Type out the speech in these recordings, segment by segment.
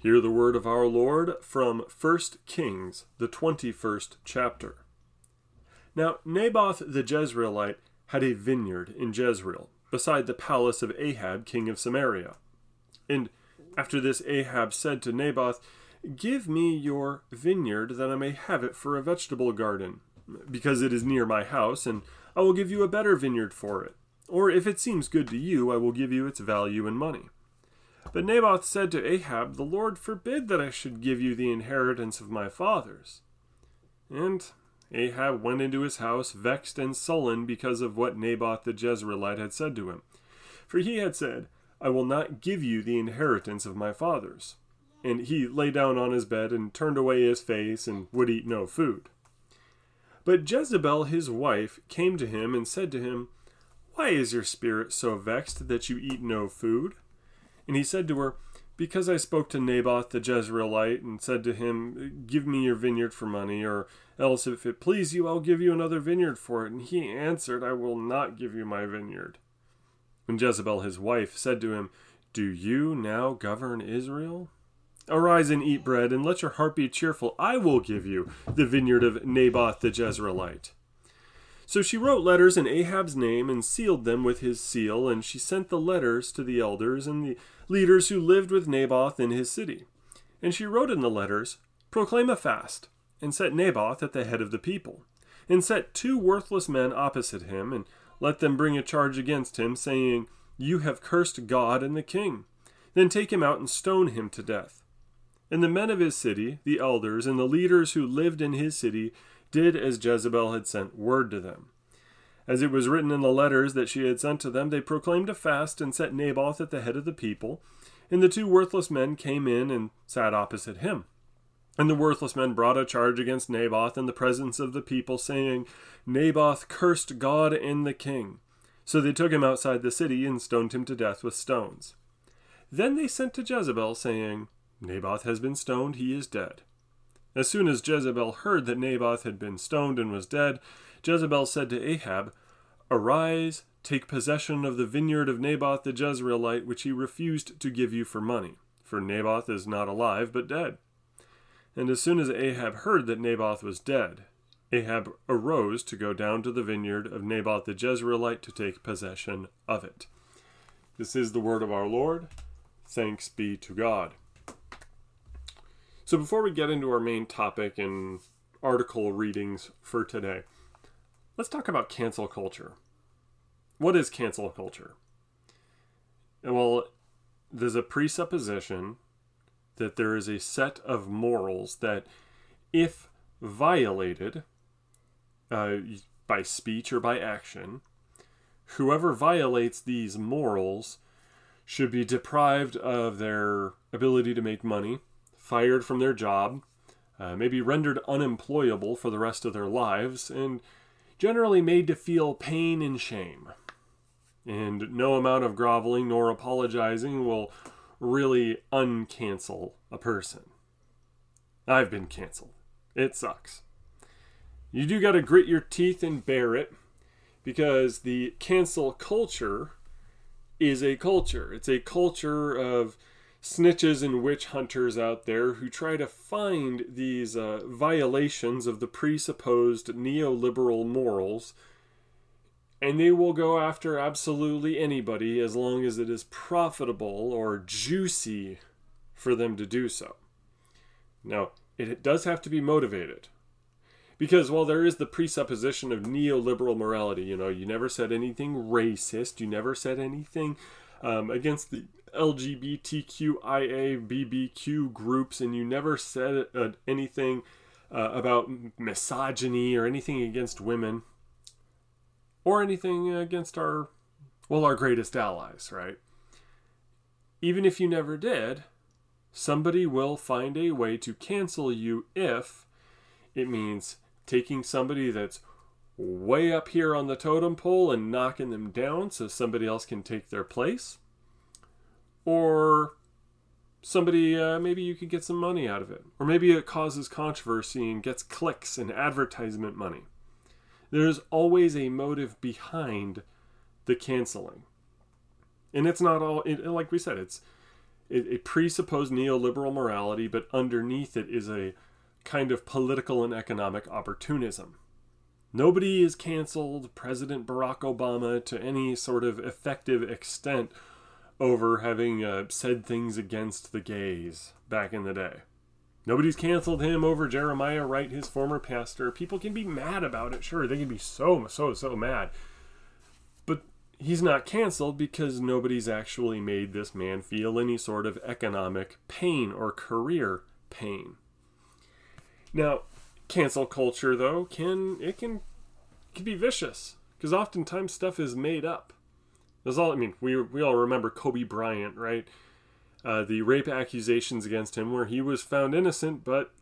Hear the word of our Lord from 1 Kings, the 21st chapter. Now, Naboth the Jezreelite had a vineyard in Jezreel, beside the palace of Ahab, king of Samaria. And after this, Ahab said to Naboth, Give me your vineyard, that I may have it for a vegetable garden, because it is near my house, and I will give you a better vineyard for it. Or if it seems good to you, I will give you its value in money. But Naboth said to Ahab, The Lord forbid that I should give you the inheritance of my fathers. And Ahab went into his house, vexed and sullen because of what Naboth the Jezreelite had said to him. For he had said, I will not give you the inheritance of my fathers. And he lay down on his bed and turned away his face and would eat no food. But Jezebel his wife came to him and said to him, Why is your spirit so vexed that you eat no food? And he said to her, Because I spoke to Naboth the Jezreelite, and said to him, Give me your vineyard for money, or else if it please you, I'll give you another vineyard for it. And he answered, I will not give you my vineyard. And Jezebel his wife said to him, Do you now govern Israel? Arise and eat bread, and let your heart be cheerful. I will give you the vineyard of Naboth the Jezreelite. So she wrote letters in Ahab's name and sealed them with his seal, and she sent the letters to the elders and the leaders who lived with Naboth in his city. And she wrote in the letters, Proclaim a fast, and set Naboth at the head of the people, and set two worthless men opposite him, and let them bring a charge against him, saying, You have cursed God and the king. Then take him out and stone him to death. And the men of his city, the elders, and the leaders who lived in his city, did as Jezebel had sent word to them. As it was written in the letters that she had sent to them, they proclaimed a fast and set Naboth at the head of the people. And the two worthless men came in and sat opposite him. And the worthless men brought a charge against Naboth in the presence of the people, saying, Naboth cursed God and the king. So they took him outside the city and stoned him to death with stones. Then they sent to Jezebel, saying, Naboth has been stoned, he is dead. As soon as Jezebel heard that Naboth had been stoned and was dead, Jezebel said to Ahab, Arise, take possession of the vineyard of Naboth the Jezreelite, which he refused to give you for money, for Naboth is not alive, but dead. And as soon as Ahab heard that Naboth was dead, Ahab arose to go down to the vineyard of Naboth the Jezreelite to take possession of it. This is the word of our Lord. Thanks be to God. So, before we get into our main topic and article readings for today, let's talk about cancel culture. What is cancel culture? Well, there's a presupposition that there is a set of morals that, if violated uh, by speech or by action, whoever violates these morals should be deprived of their ability to make money, fired from their job, uh, maybe rendered unemployable for the rest of their lives, and generally made to feel pain and shame. And no amount of groveling nor apologizing will really uncancel a person. I've been canceled. It sucks. You do got to grit your teeth and bear it because the cancel culture is a culture. It's a culture of snitches and witch hunters out there who try to find these uh, violations of the presupposed neoliberal morals, and they will go after absolutely anybody as long as it is profitable or juicy for them to do so. Now, it does have to be motivated. Because while there is the presupposition of neoliberal morality, you know, you never said anything racist, you never said anything um, against the LGBTQIA groups, and you never said uh, anything uh, about misogyny or anything against women or anything against our, well, our greatest allies, right? Even if you never did, somebody will find a way to cancel you if it means taking somebody that's way up here on the totem pole and knocking them down so somebody else can take their place or somebody uh, maybe you could get some money out of it. Or maybe it causes controversy and gets clicks and advertisement money. There's always a motive behind the canceling. And it's not all it, like we said it's a presupposed neoliberal morality, but underneath it is a kind of political and economic opportunism. Nobody is canceled. President Barack Obama to any sort of effective extent over having uh, said things against the gays back in the day. Nobody's canceled him over Jeremiah Wright, his former pastor. People can be mad about it, sure. They can be so, so, so mad. But he's not canceled because nobody's actually made this man feel any sort of economic pain or career pain. Now, cancel culture though can it can can be vicious because oftentimes stuff is made up. That's all. I mean, we we all remember Kobe Bryant, right? Uh, the rape accusations against him, where he was found innocent, but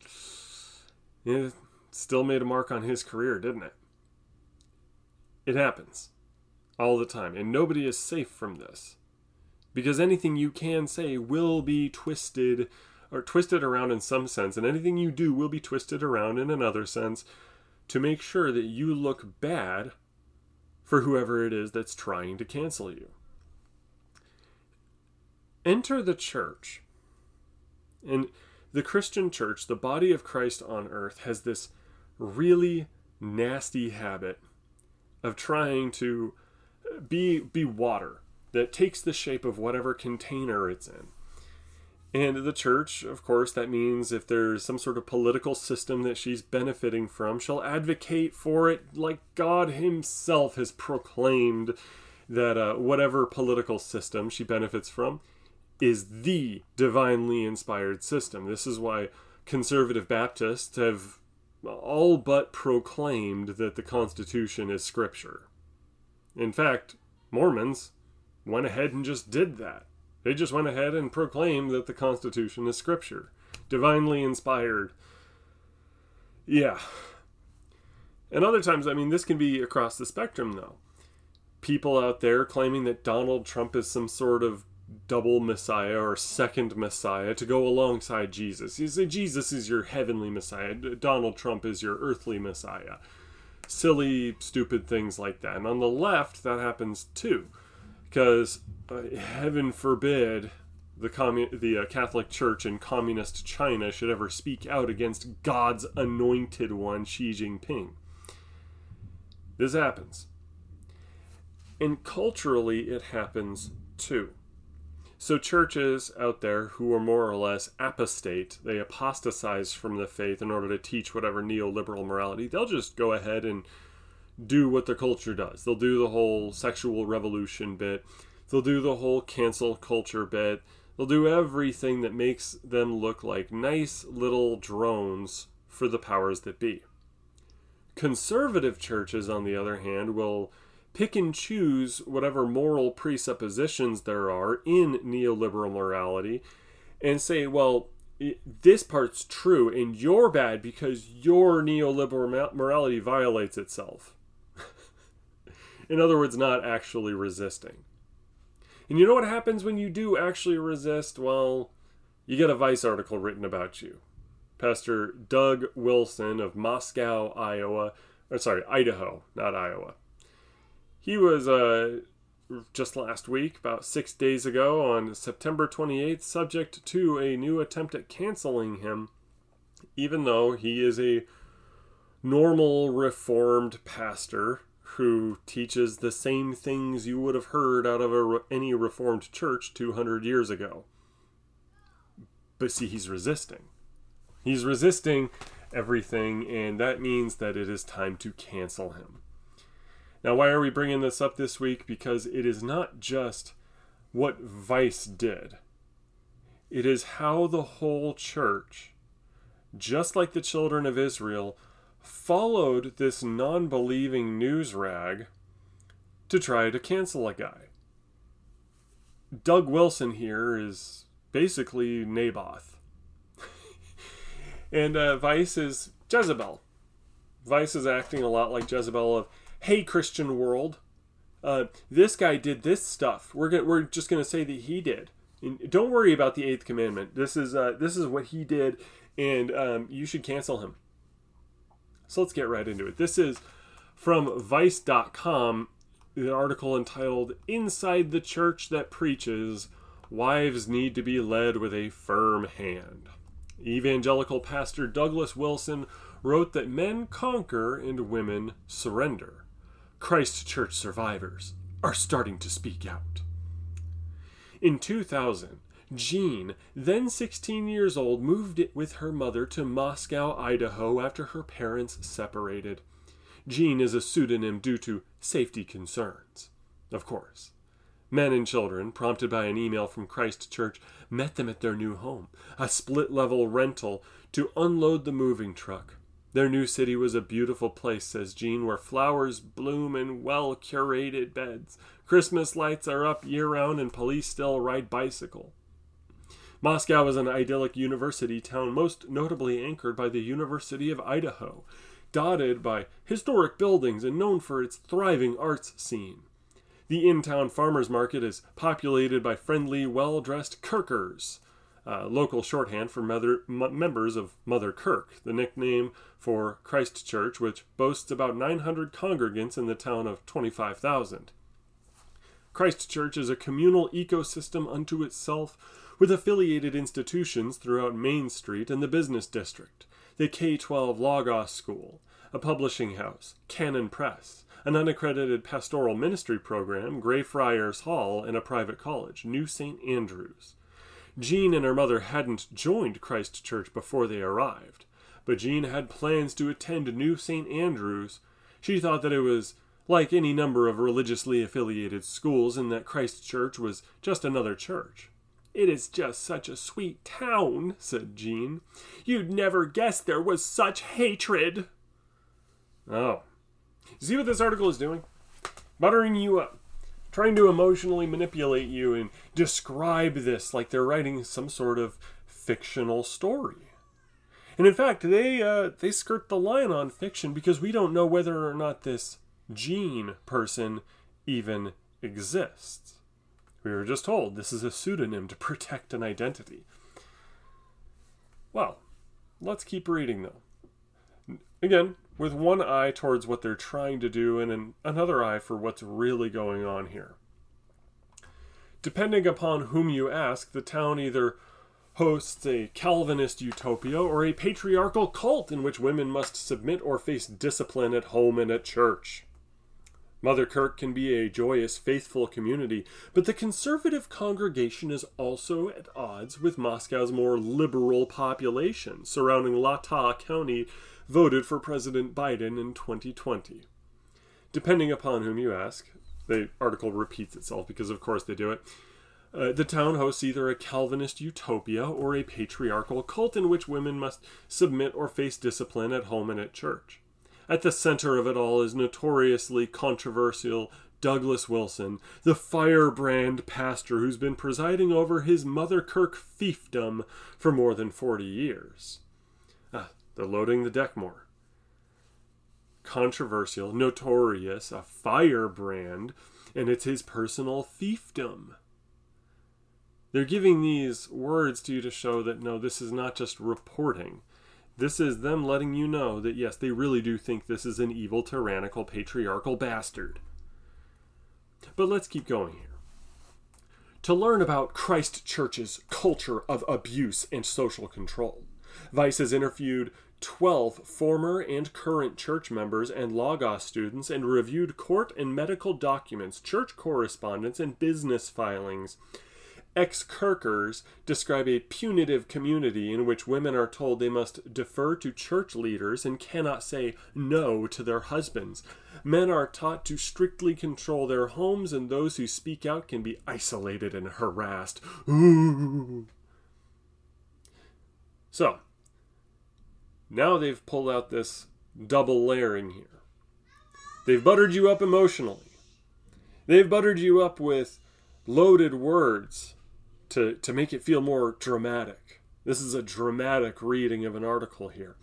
it still made a mark on his career, didn't it? It happens all the time, and nobody is safe from this because anything you can say will be twisted or twisted around in some sense, and anything you do will be twisted around in another sense to make sure that you look bad for whoever it is that's trying to cancel you. Enter the church. And the Christian church, the body of Christ on earth, has this really nasty habit of trying to be be water that takes the shape of whatever container it's in. And the church, of course, that means if there's some sort of political system that she's benefiting from, she'll advocate for it like God Himself has proclaimed that uh, whatever political system she benefits from is the divinely inspired system. This is why conservative Baptists have all but proclaimed that the Constitution is Scripture. In fact, Mormons went ahead and just did that. They just went ahead and proclaimed that the Constitution is Scripture, divinely inspired. Yeah. And other times, I mean, this can be across the spectrum, though. People out there claiming that Donald Trump is some sort of double Messiah or second Messiah to go alongside Jesus. You say Jesus is your heavenly Messiah, Donald Trump is your earthly Messiah. Silly, stupid things like that. And on the left, that happens too because uh, heaven forbid the commun- the uh, Catholic Church in communist China should ever speak out against God's anointed one, Xi Jinping. This happens. And culturally, it happens too. So, churches out there who are more or less apostate, they apostatize from the faith in order to teach whatever neoliberal morality, they'll just go ahead and do what the culture does. They'll do the whole sexual revolution bit. They'll do the whole cancel culture bit. They'll do everything that makes them look like nice little drones for the powers that be. Conservative churches, on the other hand, will pick and choose whatever moral presuppositions there are in neoliberal morality and say, well, this part's true and you're bad because your neoliberal morality violates itself. In other words, not actually resisting. And you know what happens when you do actually resist? Well, you get a Vice article written about you. Pastor Doug Wilson of Moscow, Iowa, or sorry, Idaho, not Iowa. He was uh, just last week, about six days ago, on September 28th, subject to a new attempt at canceling him, even though he is a normal Reformed pastor who teaches the same things you would have heard out of a, any Reformed church 200 years ago. But see, he's resisting. He's resisting everything, and that means that it is time to cancel him. Now, why are we bringing this up this week? Because it is not just what Vice did, it is how the whole church, just like the children of Israel, followed this non believing news rag to try to cancel a guy. Doug Wilson here is basically Naboth. and uh, Vice is Jezebel. Vice is acting a lot like Jezebel of, hey, Christian world, uh, this guy did this stuff. We're, we're just going to say that he did. And don't worry about the eighth commandment. This is, uh, this is what he did, and um, you should cancel him. So let's get right into it. This is from Vice.com, an article entitled Inside the Church That Preaches wives need to be led with a firm hand. Evangelical pastor Douglas Wilson wrote that men conquer and women surrender. Christ Church survivors are starting to speak out. In 2000, Jean, then 16 years old, moved with her mother to Moscow, Idaho after her parents separated. Jean is a pseudonym due to safety concerns. Of course. Men and children, prompted by an email from Christ Church, met them at their new home, a split level rental, to unload the moving truck. Their new city was a beautiful place, says Jean, where flowers bloom in well curated beds. Christmas lights are up year round, and police still ride bicycle. Moscow is an idyllic university town, most notably anchored by the University of Idaho, dotted by historic buildings and known for its thriving arts scene. The in town farmers market is populated by friendly, well dressed Kirkers, local shorthand for mother, m- members of Mother Kirk, the nickname for Christ Church, which boasts about 900 congregants in the town of 25,000. Christ Church is a communal ecosystem unto itself with affiliated institutions throughout Main Street and the business district, the K 12 Logos School, a publishing house, Canon Press, an unaccredited pastoral ministry program, Greyfriars Hall, and a private college, New St. Andrews. Jean and her mother hadn't joined Christ Church before they arrived, but Jean had plans to attend New St. Andrews. She thought that it was like any number of religiously affiliated schools and that Christ Church was just another church. It is just such a sweet town, said Jean. You'd never guess there was such hatred. Oh. See what this article is doing? Buttering you up trying to emotionally manipulate you and describe this like they're writing some sort of fictional story. And in fact, they uh, they skirt the line on fiction because we don't know whether or not this Jean person even exists. We were just told this is a pseudonym to protect an identity. Well, let's keep reading though. Again, with one eye towards what they're trying to do and an, another eye for what's really going on here. Depending upon whom you ask, the town either hosts a Calvinist utopia or a patriarchal cult in which women must submit or face discipline at home and at church. Mother Kirk can be a joyous, faithful community, but the conservative congregation is also at odds with Moscow's more liberal population surrounding Latah County voted for President Biden in 2020. Depending upon whom you ask, the article repeats itself because, of course, they do it. Uh, the town hosts either a Calvinist utopia or a patriarchal cult in which women must submit or face discipline at home and at church. At the center of it all is notoriously controversial Douglas Wilson, the firebrand pastor who's been presiding over his Mother Kirk fiefdom for more than 40 years. Ah, They're loading the deck more. Controversial, notorious, a firebrand, and it's his personal fiefdom. They're giving these words to you to show that no, this is not just reporting. This is them letting you know that yes, they really do think this is an evil, tyrannical, patriarchal bastard. But let's keep going here. To learn about Christ Church's culture of abuse and social control, Vice has interviewed 12 former and current church members and Logos students and reviewed court and medical documents, church correspondence, and business filings. Ex Kirkers describe a punitive community in which women are told they must defer to church leaders and cannot say no to their husbands. Men are taught to strictly control their homes, and those who speak out can be isolated and harassed. Ooh. So, now they've pulled out this double layering here. They've buttered you up emotionally. They've buttered you up with loaded words to, to make it feel more dramatic. This is a dramatic reading of an article here.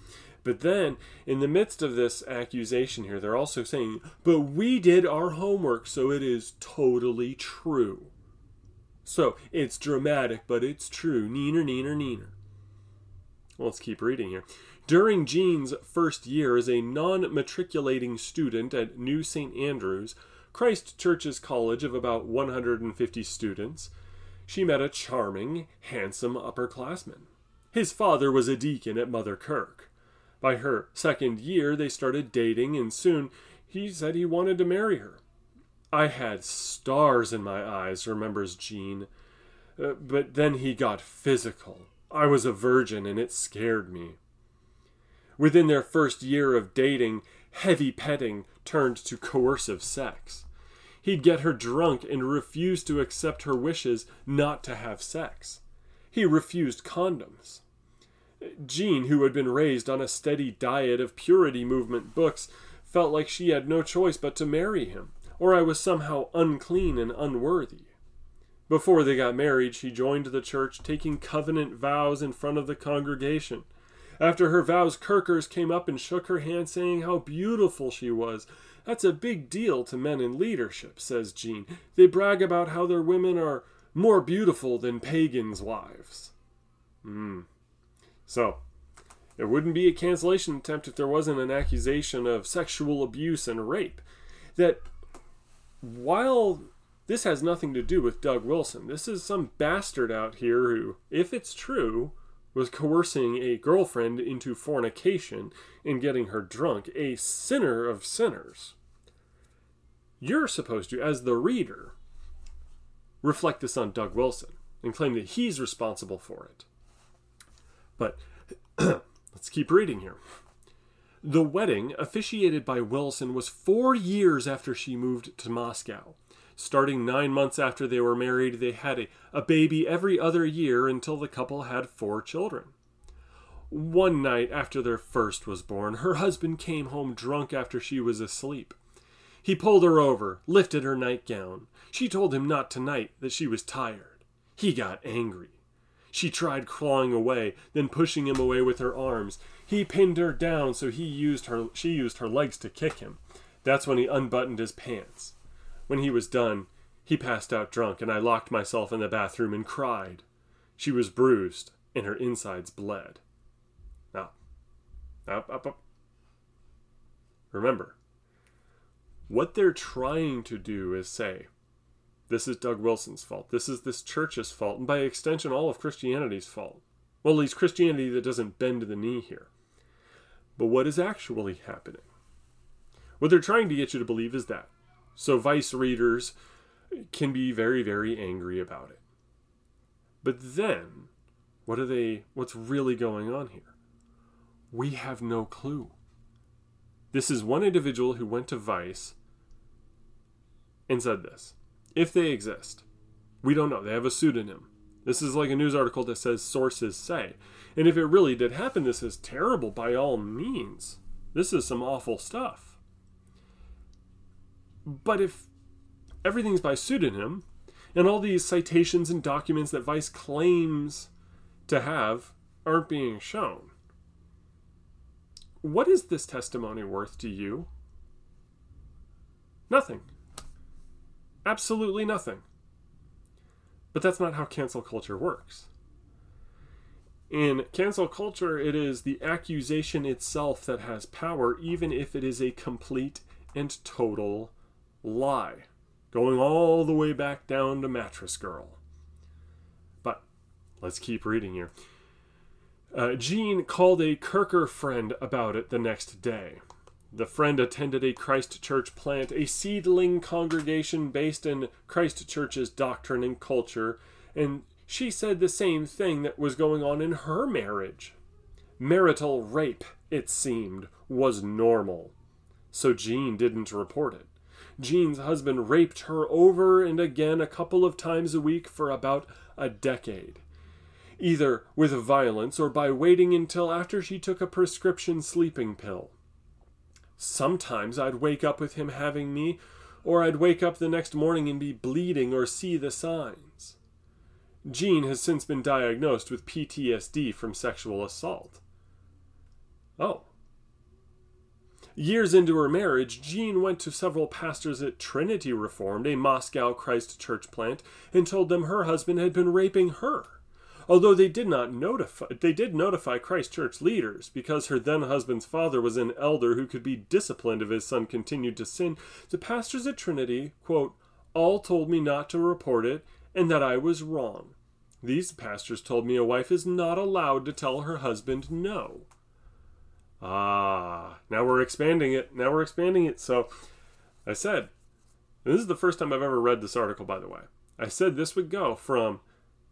But then, in the midst of this accusation here, they're also saying, but we did our homework, so it is totally true. So, it's dramatic, but it's true. Neener, neener, neener. Well, let's keep reading here. During Jean's first year as a non matriculating student at New St. Andrews, Christ Church's college of about 150 students, she met a charming, handsome upperclassman. His father was a deacon at Mother Kirk. By her second year, they started dating, and soon he said he wanted to marry her. I had stars in my eyes, remembers Jean. Uh, but then he got physical. I was a virgin, and it scared me. Within their first year of dating, heavy petting turned to coercive sex. He'd get her drunk and refuse to accept her wishes not to have sex. He refused condoms. Jean, who had been raised on a steady diet of purity movement books, felt like she had no choice but to marry him, or I was somehow unclean and unworthy. Before they got married, she joined the church, taking covenant vows in front of the congregation. After her vows, Kirkers came up and shook her hand, saying how beautiful she was. That's a big deal to men in leadership, says Jean. They brag about how their women are more beautiful than pagans' wives. Hmm. So, it wouldn't be a cancellation attempt if there wasn't an accusation of sexual abuse and rape. That while this has nothing to do with Doug Wilson, this is some bastard out here who, if it's true, was coercing a girlfriend into fornication and getting her drunk, a sinner of sinners. You're supposed to, as the reader, reflect this on Doug Wilson and claim that he's responsible for it. But let's keep reading here. The wedding, officiated by Wilson, was four years after she moved to Moscow. Starting nine months after they were married, they had a, a baby every other year until the couple had four children. One night after their first was born, her husband came home drunk after she was asleep. He pulled her over, lifted her nightgown. She told him not tonight, that she was tired. He got angry. She tried clawing away, then pushing him away with her arms. He pinned her down, so he used her she used her legs to kick him. That's when he unbuttoned his pants. When he was done, he passed out drunk, and I locked myself in the bathroom and cried. She was bruised, and her insides bled. Now, up, up, up. Remember, what they're trying to do is say, this is Doug Wilson's fault. This is this church's fault, and by extension, all of Christianity's fault. Well, at least Christianity that doesn't bend the knee here. But what is actually happening? What they're trying to get you to believe is that so Vice readers can be very, very angry about it. But then, what are they what's really going on here? We have no clue. This is one individual who went to Vice and said this. If they exist. We don't know. They have a pseudonym. This is like a news article that says sources say. And if it really did happen, this is terrible by all means. This is some awful stuff. But if everything's by pseudonym, and all these citations and documents that Vice claims to have aren't being shown, what is this testimony worth to you? Nothing. Absolutely nothing. But that's not how cancel culture works. In cancel culture, it is the accusation itself that has power, even if it is a complete and total lie, going all the way back down to Mattress Girl. But let's keep reading here. Uh, Jean called a Kirker friend about it the next day. The friend attended a Christchurch plant, a seedling congregation based in Christchurch's doctrine and culture, and she said the same thing that was going on in her marriage. Marital rape, it seemed, was normal. So Jean didn't report it. Jean's husband raped her over and again a couple of times a week for about a decade, either with violence or by waiting until after she took a prescription sleeping pill. Sometimes I'd wake up with him having me, or I'd wake up the next morning and be bleeding or see the signs. Jean has since been diagnosed with PTSD from sexual assault. Oh, Years into her marriage, Jean went to several pastors at Trinity Reformed, a Moscow Christ Church plant, and told them her husband had been raping her. Although they did not notify they did notify Christ Church leaders because her then husband's father was an elder who could be disciplined if his son continued to sin, the pastors at Trinity, quote, all told me not to report it and that I was wrong. These pastors told me a wife is not allowed to tell her husband no. Ah, now we're expanding it. Now we're expanding it. So I said, this is the first time I've ever read this article, by the way. I said this would go from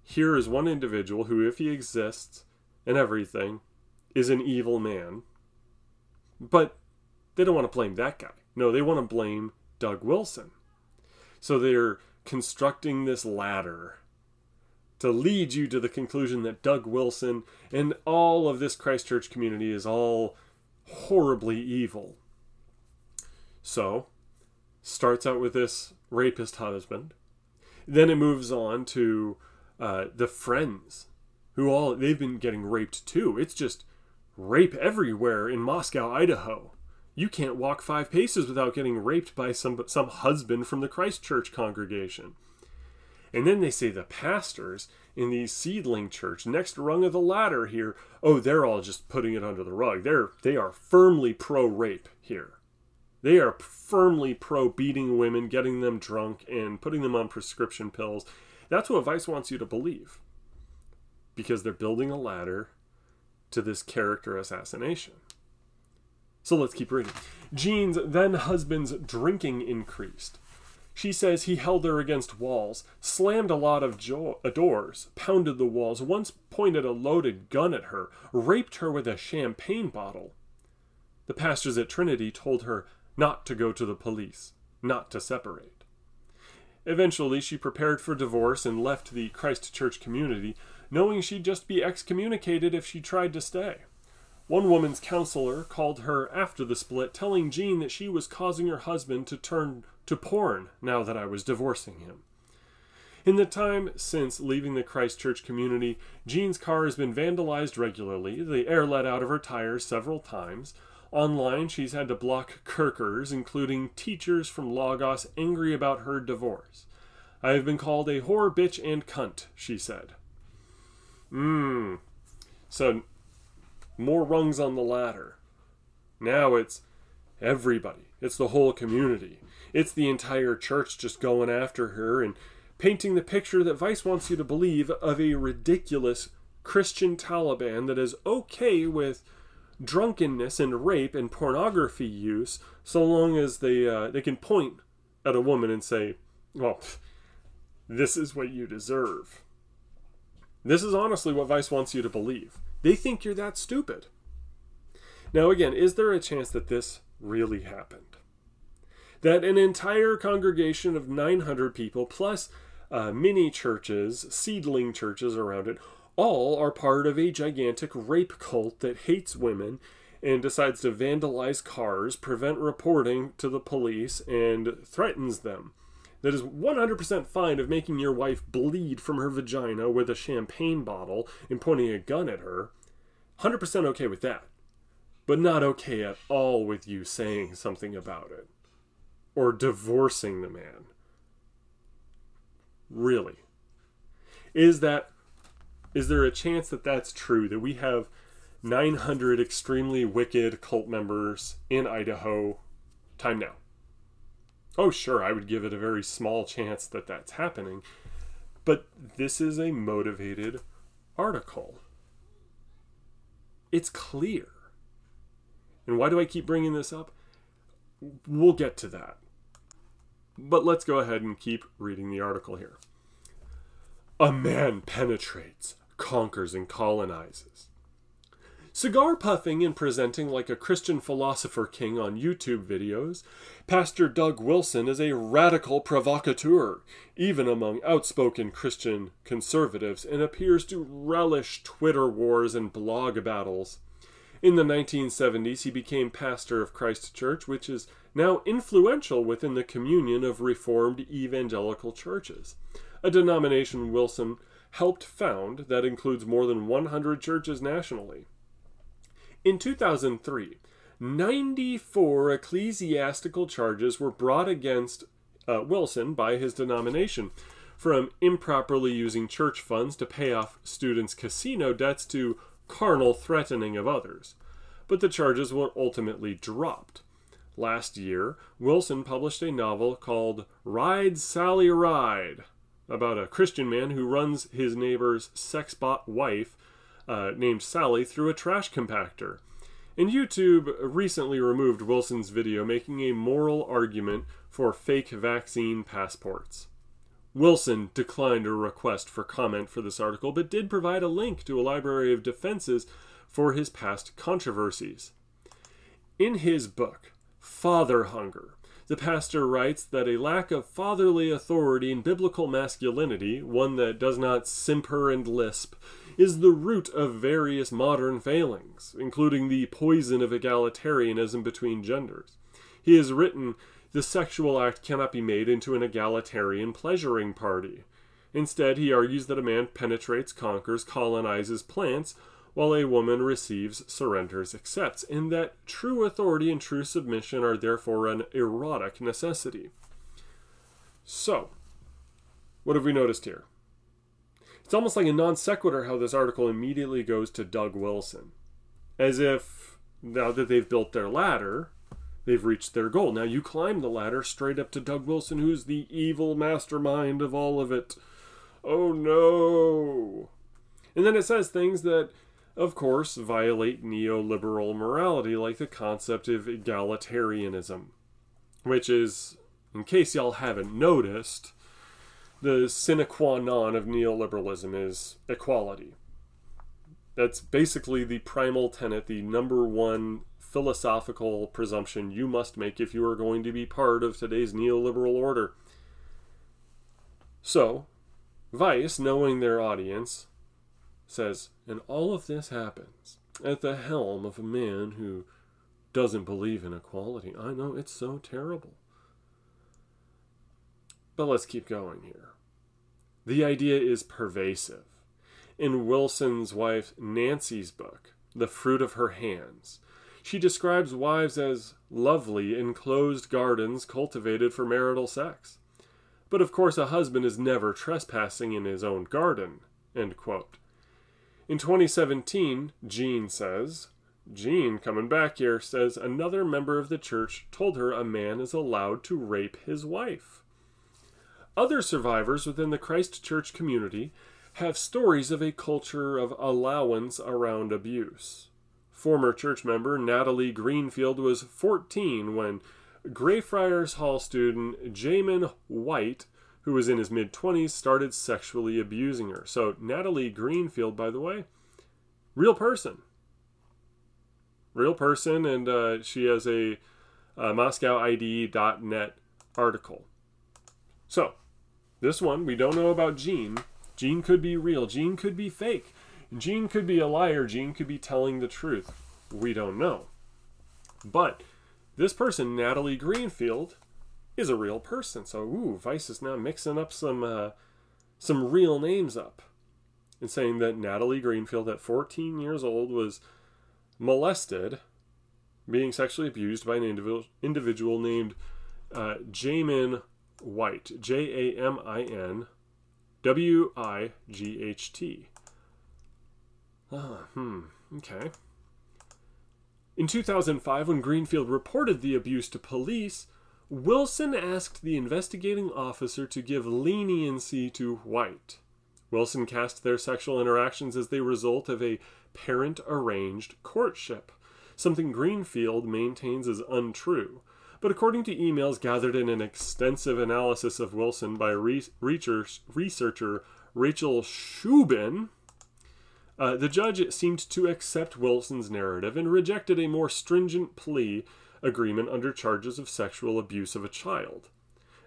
here is one individual who, if he exists and everything, is an evil man. But they don't want to blame that guy. No, they want to blame Doug Wilson. So they're constructing this ladder to lead you to the conclusion that Doug Wilson and all of this Christchurch community is all horribly evil. So, starts out with this rapist husband. Then it moves on to uh, the friends who all they've been getting raped too. It's just rape everywhere in Moscow, Idaho. You can't walk five paces without getting raped by some some husband from the Christchurch congregation. And then they say the pastors in the seedling church, next rung of the ladder here, oh, they're all just putting it under the rug. They're they are firmly pro rape here. They are firmly pro beating women, getting them drunk, and putting them on prescription pills. That's what Vice wants you to believe. Because they're building a ladder to this character assassination. So let's keep reading. Jean's then husband's drinking increased. She says he held her against walls, slammed a lot of jo- uh, doors, pounded the walls, once pointed a loaded gun at her, raped her with a champagne bottle. The pastors at Trinity told her not to go to the police, not to separate. Eventually, she prepared for divorce and left the Christ Church community, knowing she'd just be excommunicated if she tried to stay. One woman's counselor called her after the split, telling Jean that she was causing her husband to turn to porn now that I was divorcing him. In the time since leaving the Christchurch community, Jean's car has been vandalized regularly, the air let out of her tires several times. Online, she's had to block Kirkers, including teachers from Logos angry about her divorce. I have been called a whore, bitch, and cunt, she said. Mmm. So, more rungs on the ladder. Now it's everybody, it's the whole community. It's the entire church just going after her and painting the picture that Vice wants you to believe of a ridiculous Christian Taliban that is okay with drunkenness and rape and pornography use so long as they uh, they can point at a woman and say, "Well, this is what you deserve." This is honestly what Vice wants you to believe. They think you're that stupid. Now, again, is there a chance that this really happened? That an entire congregation of 900 people plus uh, mini churches, seedling churches around it, all are part of a gigantic rape cult that hates women and decides to vandalize cars, prevent reporting to the police, and threatens them. That is 100% fine of making your wife bleed from her vagina with a champagne bottle and pointing a gun at her. 100% okay with that. But not okay at all with you saying something about it or divorcing the man. Really? Is that is there a chance that that's true that we have 900 extremely wicked cult members in Idaho time now? Oh, sure, I would give it a very small chance that that's happening. But this is a motivated article. It's clear. And why do I keep bringing this up? We'll get to that. But let's go ahead and keep reading the article here. A man penetrates, conquers, and colonizes. Cigar puffing and presenting like a Christian philosopher king on YouTube videos, Pastor Doug Wilson is a radical provocateur, even among outspoken Christian conservatives, and appears to relish Twitter wars and blog battles. In the 1970s, he became pastor of Christ Church, which is now influential within the communion of Reformed evangelical churches, a denomination Wilson helped found that includes more than 100 churches nationally. In 2003, 94 ecclesiastical charges were brought against uh, Wilson by his denomination, from improperly using church funds to pay off students' casino debts to carnal threatening of others. But the charges were ultimately dropped. Last year, Wilson published a novel called Ride Sally Ride, about a Christian man who runs his neighbor's sex bot wife, uh, named Sally, through a trash compactor. And YouTube recently removed Wilson's video, making a moral argument for fake vaccine passports. Wilson declined a request for comment for this article, but did provide a link to a library of defenses for his past controversies. In his book, Father Hunger, the pastor writes that a lack of fatherly authority in biblical masculinity, one that does not simper and lisp, is the root of various modern failings, including the poison of egalitarianism between genders. He has written the sexual act cannot be made into an egalitarian pleasuring party. Instead, he argues that a man penetrates, conquers, colonizes plants, while a woman receives, surrenders, accepts, and that true authority and true submission are therefore an erotic necessity. So, what have we noticed here? It's almost like a non sequitur how this article immediately goes to Doug Wilson. As if now that they've built their ladder, they've reached their goal. Now you climb the ladder straight up to Doug Wilson, who's the evil mastermind of all of it. Oh no. And then it says things that, of course, violate neoliberal morality, like the concept of egalitarianism, which is, in case y'all haven't noticed, the sine qua non of neoliberalism is equality. That's basically the primal tenet, the number one philosophical presumption you must make if you are going to be part of today's neoliberal order. So, Vice, knowing their audience, says, and all of this happens at the helm of a man who doesn't believe in equality. I know it's so terrible. But let's keep going here. The idea is pervasive. In Wilson's wife Nancy's book, The Fruit of Her Hands, she describes wives as lovely enclosed gardens cultivated for marital sex. But of course, a husband is never trespassing in his own garden. In 2017, Jean says, Jean, coming back here, says another member of the church told her a man is allowed to rape his wife. Other survivors within the Christ Church community have stories of a culture of allowance around abuse. Former church member Natalie Greenfield was 14 when Greyfriars Hall student Jamin Wight, who was in his mid 20s, started sexually abusing her. So, Natalie Greenfield, by the way, real person. Real person, and uh, she has a, a MoscowID.net article. So, this one, we don't know about Jean. Jean could be real, Jean could be fake. Jean could be a liar, Jean could be telling the truth. We don't know. But this person, Natalie Greenfield, is a real person. So, ooh, Vice is now mixing up some uh, some real names up and saying that Natalie Greenfield, at 14 years old, was molested, being sexually abused by an individual, individual named uh, Jamin Wight, J A M I N W I G H T. Ah, hmm, okay. In 2005, when Greenfield reported the abuse to police, Wilson asked the investigating officer to give leniency to Wight. Wilson cast their sexual interactions as the result of a parent arranged courtship, something Greenfield maintains is untrue. But according to emails gathered in an extensive analysis of Wilson by researcher Rachel Shubin, uh, the judge seemed to accept Wilson's narrative and rejected a more stringent plea agreement under charges of sexual abuse of a child.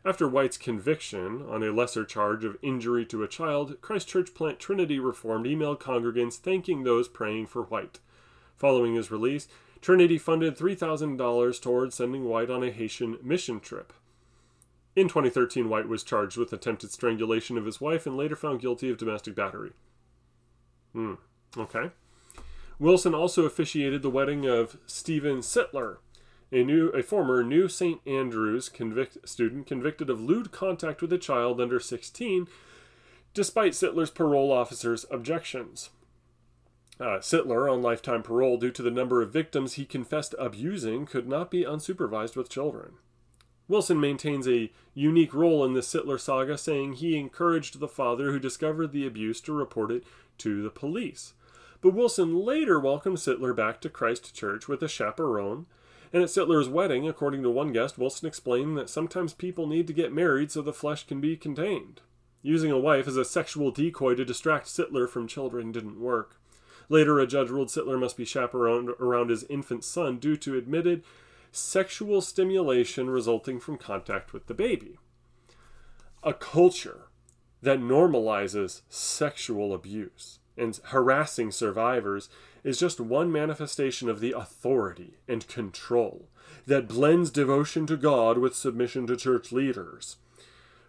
After Wight's conviction on a lesser charge of injury to a child, Christ Church Plant Trinity Reformed emailed congregants thanking those praying for Wight. Following his release, Trinity funded $3,000 towards sending Wight on a Haitian mission trip. In 2013, White was charged with attempted strangulation of his wife and later found guilty of domestic battery. Hmm. Okay. Wilson also officiated the wedding of Steven Sitler, a new, a former New St. Andrews convict, student convicted of lewd contact with a child under 16, despite Sitler's parole officer's objections. Uh, Sitler, on lifetime parole due to the number of victims he confessed abusing, could not be unsupervised with children. Wilson maintains a unique role in the Sitler saga, saying he encouraged the father who discovered the abuse to report it to the police. But Wilson later welcomed Sitler back to Christ Church with a chaperone. And at Sitler's wedding, according to one guest, Wilson explained that sometimes people need to get married so the flesh can be contained. Using a wife as a sexual decoy to distract Sitler from children didn't work. Later, a judge ruled Sitler must be chaperoned around his infant son due to admitted sexual stimulation resulting from contact with the baby. A culture that normalizes sexual abuse and harassing survivors is just one manifestation of the authority and control that blends devotion to God with submission to church leaders.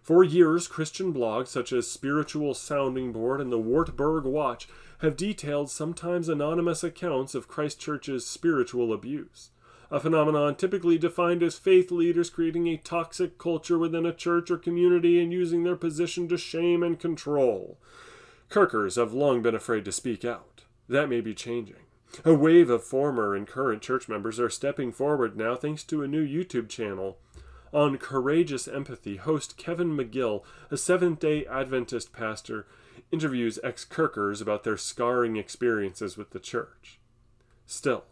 For years, Christian blogs such as Spiritual Sounding Board and the Wartburg Watch have detailed sometimes anonymous accounts of Christchurch's spiritual abuse, a phenomenon typically defined as faith leaders creating a toxic culture within a church or community and using their position to shame and control. Kirkers have long been afraid to speak out. That may be changing. A wave of former and current church members are stepping forward now thanks to a new YouTube channel. On Courageous Empathy, host Kevin McGill, a Seventh day Adventist pastor, interviews ex Kirkers about their scarring experiences with the church. Still,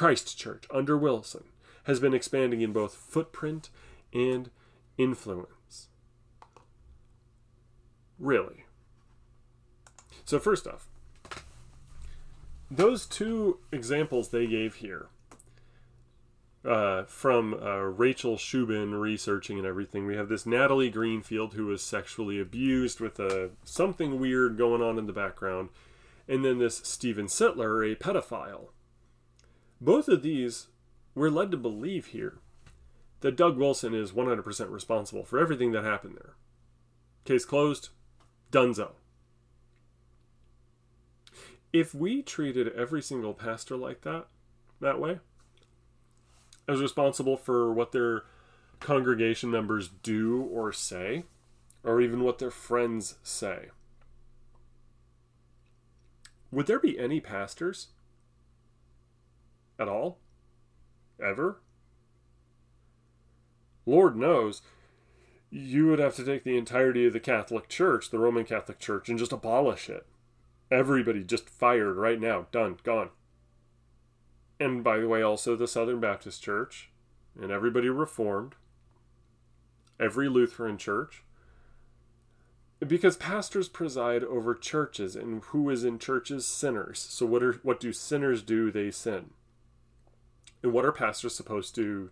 Christ Church under Wilson has been expanding in both footprint and influence. Really. So, first off, those two examples they gave here uh, from uh, Rachel Shubin researching and everything, we have this Natalie Greenfield who was sexually abused with a, uh, something weird going on in the background, and then this Steven Sitler, a pedophile. Both of these, we're led to believe here that Doug Wilson is 100% responsible for everything that happened there. Case closed, Dunzo. If we treated every single pastor like that, that way, as responsible for what their congregation members do or say, or even what their friends say, would there be any pastors at all? Ever? Lord knows, you would have to take the entirety of the Catholic Church, the Roman Catholic Church, and just abolish it. Everybody just fired right now. Done. Gone. And by the way, also the Southern Baptist Church and everybody reformed. Every Lutheran church. Because pastors preside over churches, and who is in churches? Sinners. So what are what do sinners do? They sin. And what are pastors supposed to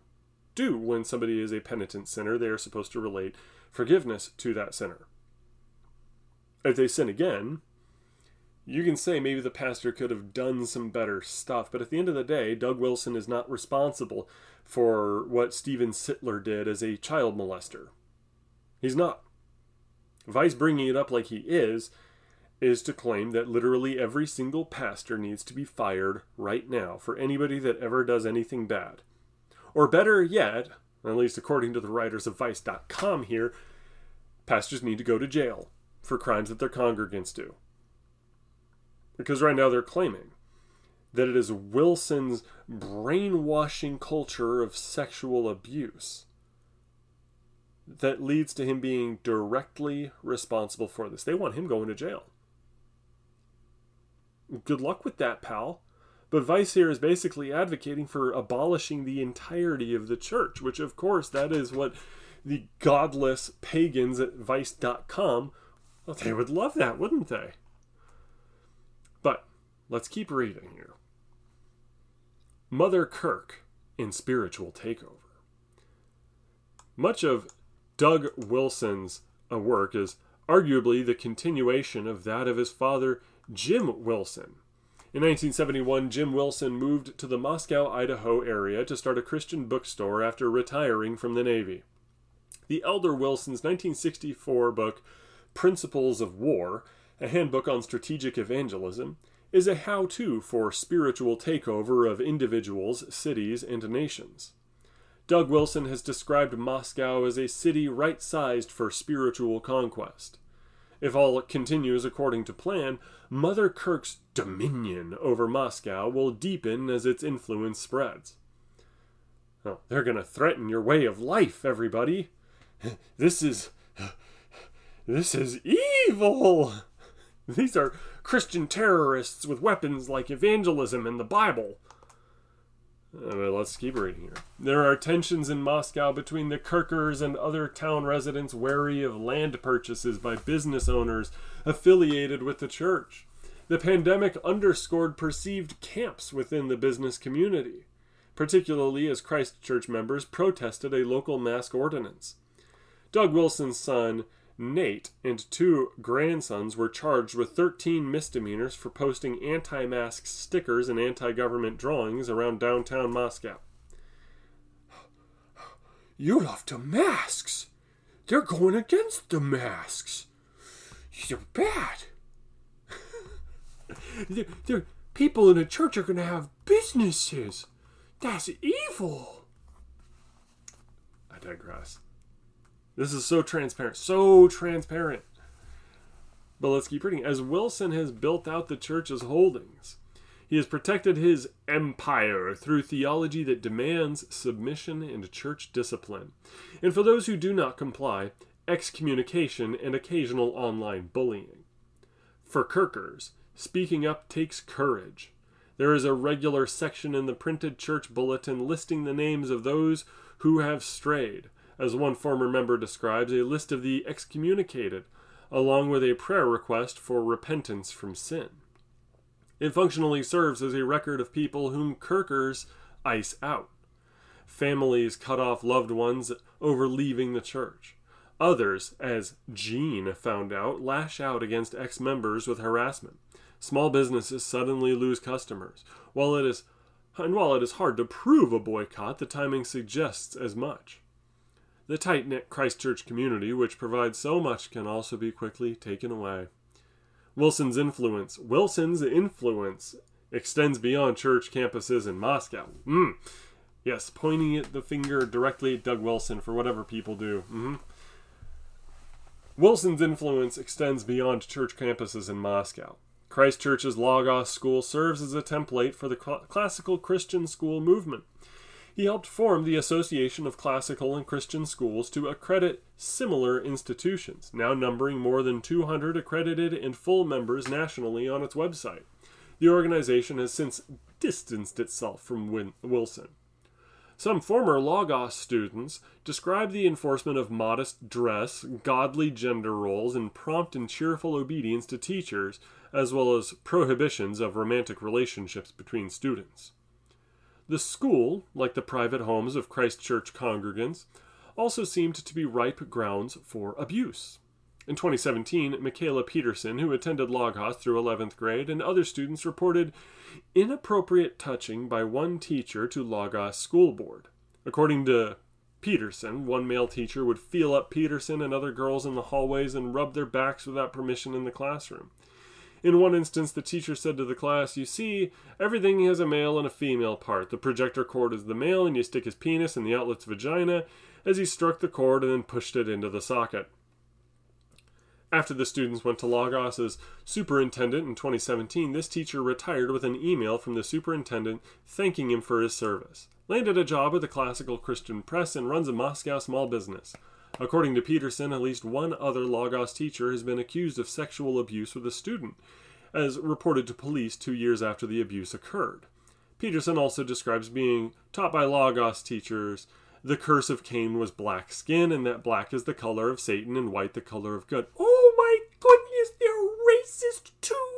do when somebody is a penitent sinner? They are supposed to relate forgiveness to that sinner. If they sin again, you can say maybe the pastor could have done some better stuff, but at the end of the day, Doug Wilson is not responsible for what Steven Sitler did as a child molester. He's not. Vice bringing it up like he is, is to claim that literally every single pastor needs to be fired right now for anybody that ever does anything bad. Or better yet, at least according to the writers of Vice.com here, pastors need to go to jail for crimes that their congregants do. Because right now they're claiming that it is Wilson's brainwashing culture of sexual abuse that leads to him being directly responsible for this. They want him going to jail. Good luck with that, pal. But Vice here is basically advocating for abolishing the entirety of the church, which, of course, that is what the godless pagans at Vice.com, well, they would love that, wouldn't they? But let's keep reading here. Mother Kirk in Spiritual Takeover. Much of Doug Wilson's work is arguably the continuation of that of his father, Jim Wilson. In 1971, Jim Wilson moved to the Moscow, Idaho area to start a Christian bookstore after retiring from the Navy. The elder Wilson's 1964 book, Principles of War, a handbook on strategic evangelism, is a how to for spiritual takeover of individuals, cities, and nations. Doug Wilson has described Moscow as a city right sized for spiritual conquest. If all continues according to plan, Mother Kirk's dominion over Moscow will deepen as its influence spreads. Oh, they're going to threaten your way of life, everybody. This is. This is evil! These are Christian terrorists with weapons like evangelism and the Bible. Uh, let's keep reading here. There are tensions in Moscow between the Kirkers and other town residents wary of land purchases by business owners affiliated with the church. The pandemic underscored perceived camps within the business community, particularly as Christchurch members protested a local mask ordinance. Doug Wilson's son, Nate and two grandsons were charged with 13 misdemeanors for posting anti mask stickers and anti government drawings around downtown Moscow. You love the masks! They're going against the masks! You're bad! they're, they're, people in the church are going to have businesses! That's evil! I digress. This is so transparent, so transparent. But let's keep reading. As Wilson has built out the church's holdings, he has protected his empire through theology that demands submission and church discipline. And for those who do not comply, excommunication and occasional online bullying. For Kirkers, speaking up takes courage. There is a regular section in the printed church bulletin listing the names of those who have strayed, as one former member describes, a list of the excommunicated, along with a prayer request for repentance from sin. It functionally serves as a record of people whom Kirkers ice out. Families cut off loved ones over leaving the church. Others, as Jean found out, lash out against ex members with harassment. Small businesses suddenly lose customers. While it is and while it is hard to prove a boycott, the timing suggests as much. The tight knit Christchurch community, which provides so much, can also be quickly taken away. Wilson's influence, Wilson's influence extends beyond church campuses in Moscow. Mm. Yes, pointing at the finger directly at Doug Wilson for whatever people do. Mm-hmm. Wilson's influence extends beyond church campuses in Moscow. Christchurch's Logos School serves as a template for the classical Christian school movement. He helped form the Association of Classical and Christian Schools to accredit similar institutions, now numbering more than 200 accredited and full members nationally on its website. The organization has since distanced itself from Win- Wilson. Some former Logos students describe the enforcement of modest dress, godly gender roles, and prompt and cheerful obedience to teachers, as well as prohibitions of romantic relationships between students. The school, like the private homes of Christchurch congregants, also seemed to be ripe grounds for abuse. In 2017, Michaela Peterson, who attended Logos through 11th grade, and other students reported inappropriate touching by one teacher to Logos school board. According to Peterson, one male teacher would feel up Peterson and other girls in the hallways and rub their backs without permission in the classroom. In one instance, the teacher said to the class, You see, everything has a male and a female part. The projector cord is the male, and you stick his penis in the outlet's vagina, as he struck the cord and then pushed it into the socket. After the students went to Logos as superintendent in 2017, this teacher retired with an email from the superintendent thanking him for his service. Landed a job at the Classical Christian Press and runs a Moscow small business. According to Peterson, at least one other Logos teacher has been accused of sexual abuse with a student, as reported to police two years after the abuse occurred. Peterson also describes being taught by Logos teachers the curse of Cain was black skin, and that black is the color of Satan and white the color of good. Oh my goodness, they're racist too!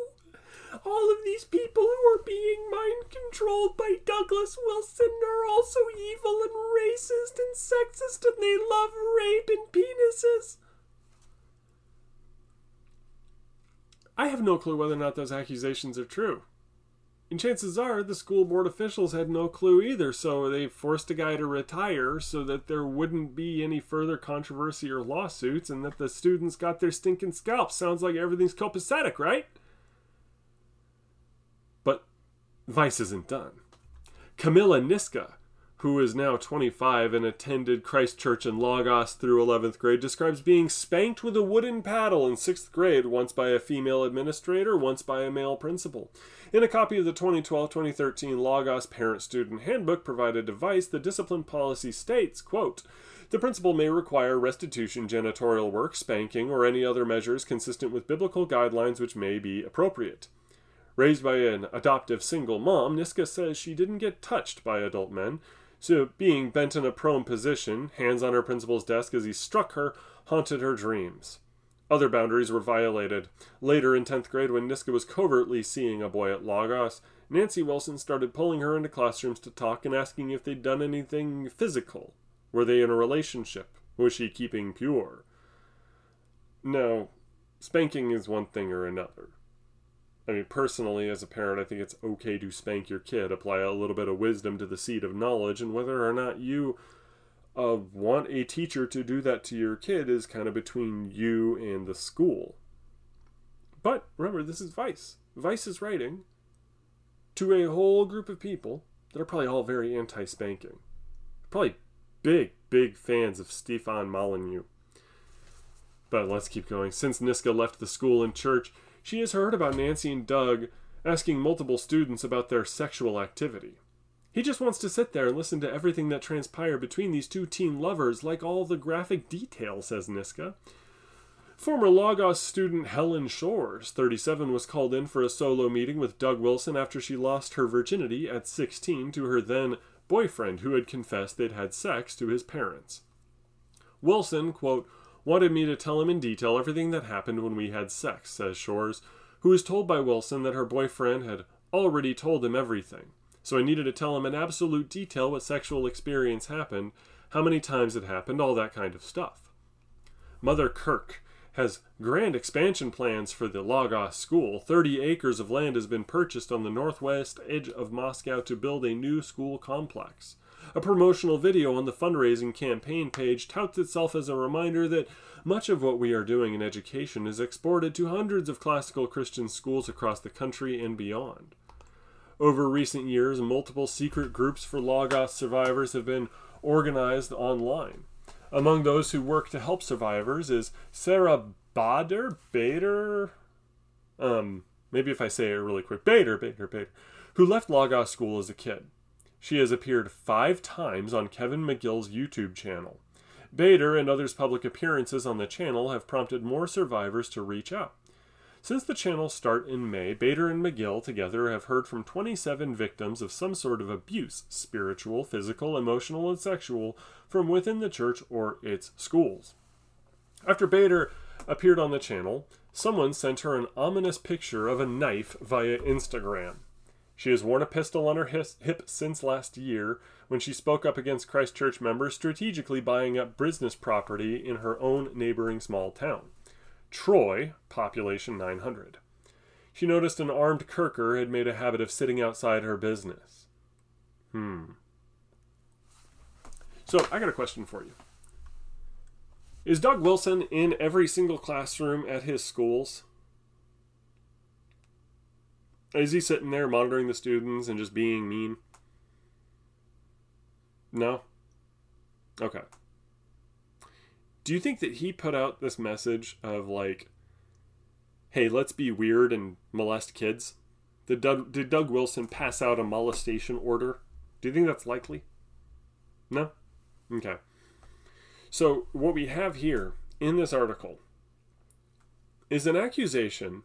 All of these people who are being mind controlled by Douglas Wilson are also evil and racist and sexist and they love rape and penises. I have no clue whether or not those accusations are true. And chances are the school board officials had no clue either, so they forced a guy to retire so that there wouldn't be any further controversy or lawsuits and that the students got their stinking scalps. Sounds like everything's copacetic, right? Vice isn't done. Camilla Niska, who is now 25 and attended Christ Church in Logos through 11th grade, describes being spanked with a wooden paddle in 6th grade, once by a female administrator, once by a male principal. In a copy of the 2012 2013 Logos Parent Student Handbook provided to Vice, the discipline policy states, quote, the principal may require restitution, janitorial work, spanking, or any other measures consistent with biblical guidelines which may be appropriate. Raised by an adoptive single mom, Niska says she didn't get touched by adult men, so being bent in a prone position, hands on her principal's desk as he struck her, haunted her dreams. Other boundaries were violated. Later in 10th grade, when Niska was covertly seeing a boy at Logos, Nancy Wilson started pulling her into classrooms to talk and asking if they'd done anything physical. Were they in a relationship? Was she keeping pure? No, spanking is one thing or another. I mean, personally, as a parent, I think it's okay to spank your kid, apply a little bit of wisdom to the seed of knowledge, and whether or not you uh, want a teacher to do that to your kid is kind of between you and the school. But remember, this is Vice. Vice is writing to a whole group of people that are probably all very anti spanking. Probably big, big fans of Stefan Molyneux. But let's keep going. Since Niska left the school and church, she has heard about Nancy and Doug asking multiple students about their sexual activity. He just wants to sit there and listen to everything that transpired between these two teen lovers, like all the graphic detail, says Niska. Former Logos student Helen Shores, 37, was called in for a solo meeting with Doug Wilson after she lost her virginity at 16 to her then boyfriend who had confessed they'd had sex to his parents. Wilson, quote, wanted me to tell him in detail everything that happened when we had sex, says Shores, who was told by Wilson that her boyfriend had already told him everything. So I needed to tell him in absolute detail what sexual experience happened, how many times it happened, all that kind of stuff. Mother Kirk has grand expansion plans for the Logos school. 30 acres of land has been purchased on the northwest edge of Moscow to build a new school complex. A promotional video on the fundraising campaign page touts itself as a reminder that much of what we are doing in education is exported to hundreds of classical Christian schools across the country and beyond. Over recent years, multiple secret groups for Logos survivors have been organized online. Among those who work to help survivors is Sarah Bader, Bader, um, maybe if I say it really quick, Bader, Bader, Bader, who left Logos School as a kid. She has appeared five times on Kevin McGill's YouTube channel. Bader and others' public appearances on the channel have prompted more survivors to reach out. Since the channel's start in May, Bader and McGill together have heard from 27 victims of some sort of abuse spiritual, physical, emotional, and sexual from within the church or its schools. After Bader appeared on the channel, someone sent her an ominous picture of a knife via Instagram. She has worn a pistol on her hip since last year when she spoke up against Christchurch members strategically buying up business property in her own neighboring small town. Troy, population 900. She noticed an armed Kirker had made a habit of sitting outside her business. Hmm. So, I got a question for you. Is Doug Wilson in every single classroom at his schools? Is he sitting there monitoring the students and just being mean? No? Okay. Do you think that he put out this message of like, hey, let's be weird and molest kids? Did Doug, did Doug Wilson pass out a molestation order? Do you think that's likely? No? Okay. So, what we have here in this article is an accusation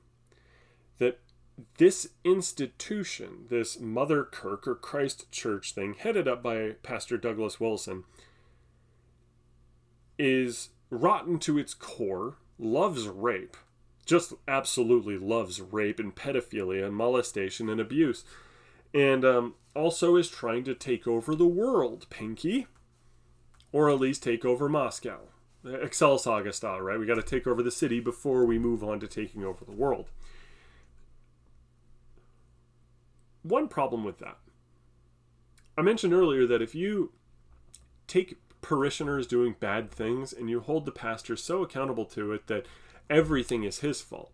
that this institution, this Mother Kirk or Christ Church thing, headed up by Pastor Douglas Wilson, is rotten to its core, loves rape, just absolutely loves rape and pedophilia and molestation and abuse, and um, also is trying to take over the world, Pinky, or at least take over Moscow. Excel Saga style, right? We got to take over the city before we move on to taking over the world. One problem with that. I mentioned earlier that if you take parishioners doing bad things and you hold the pastor so accountable to it that everything is his fault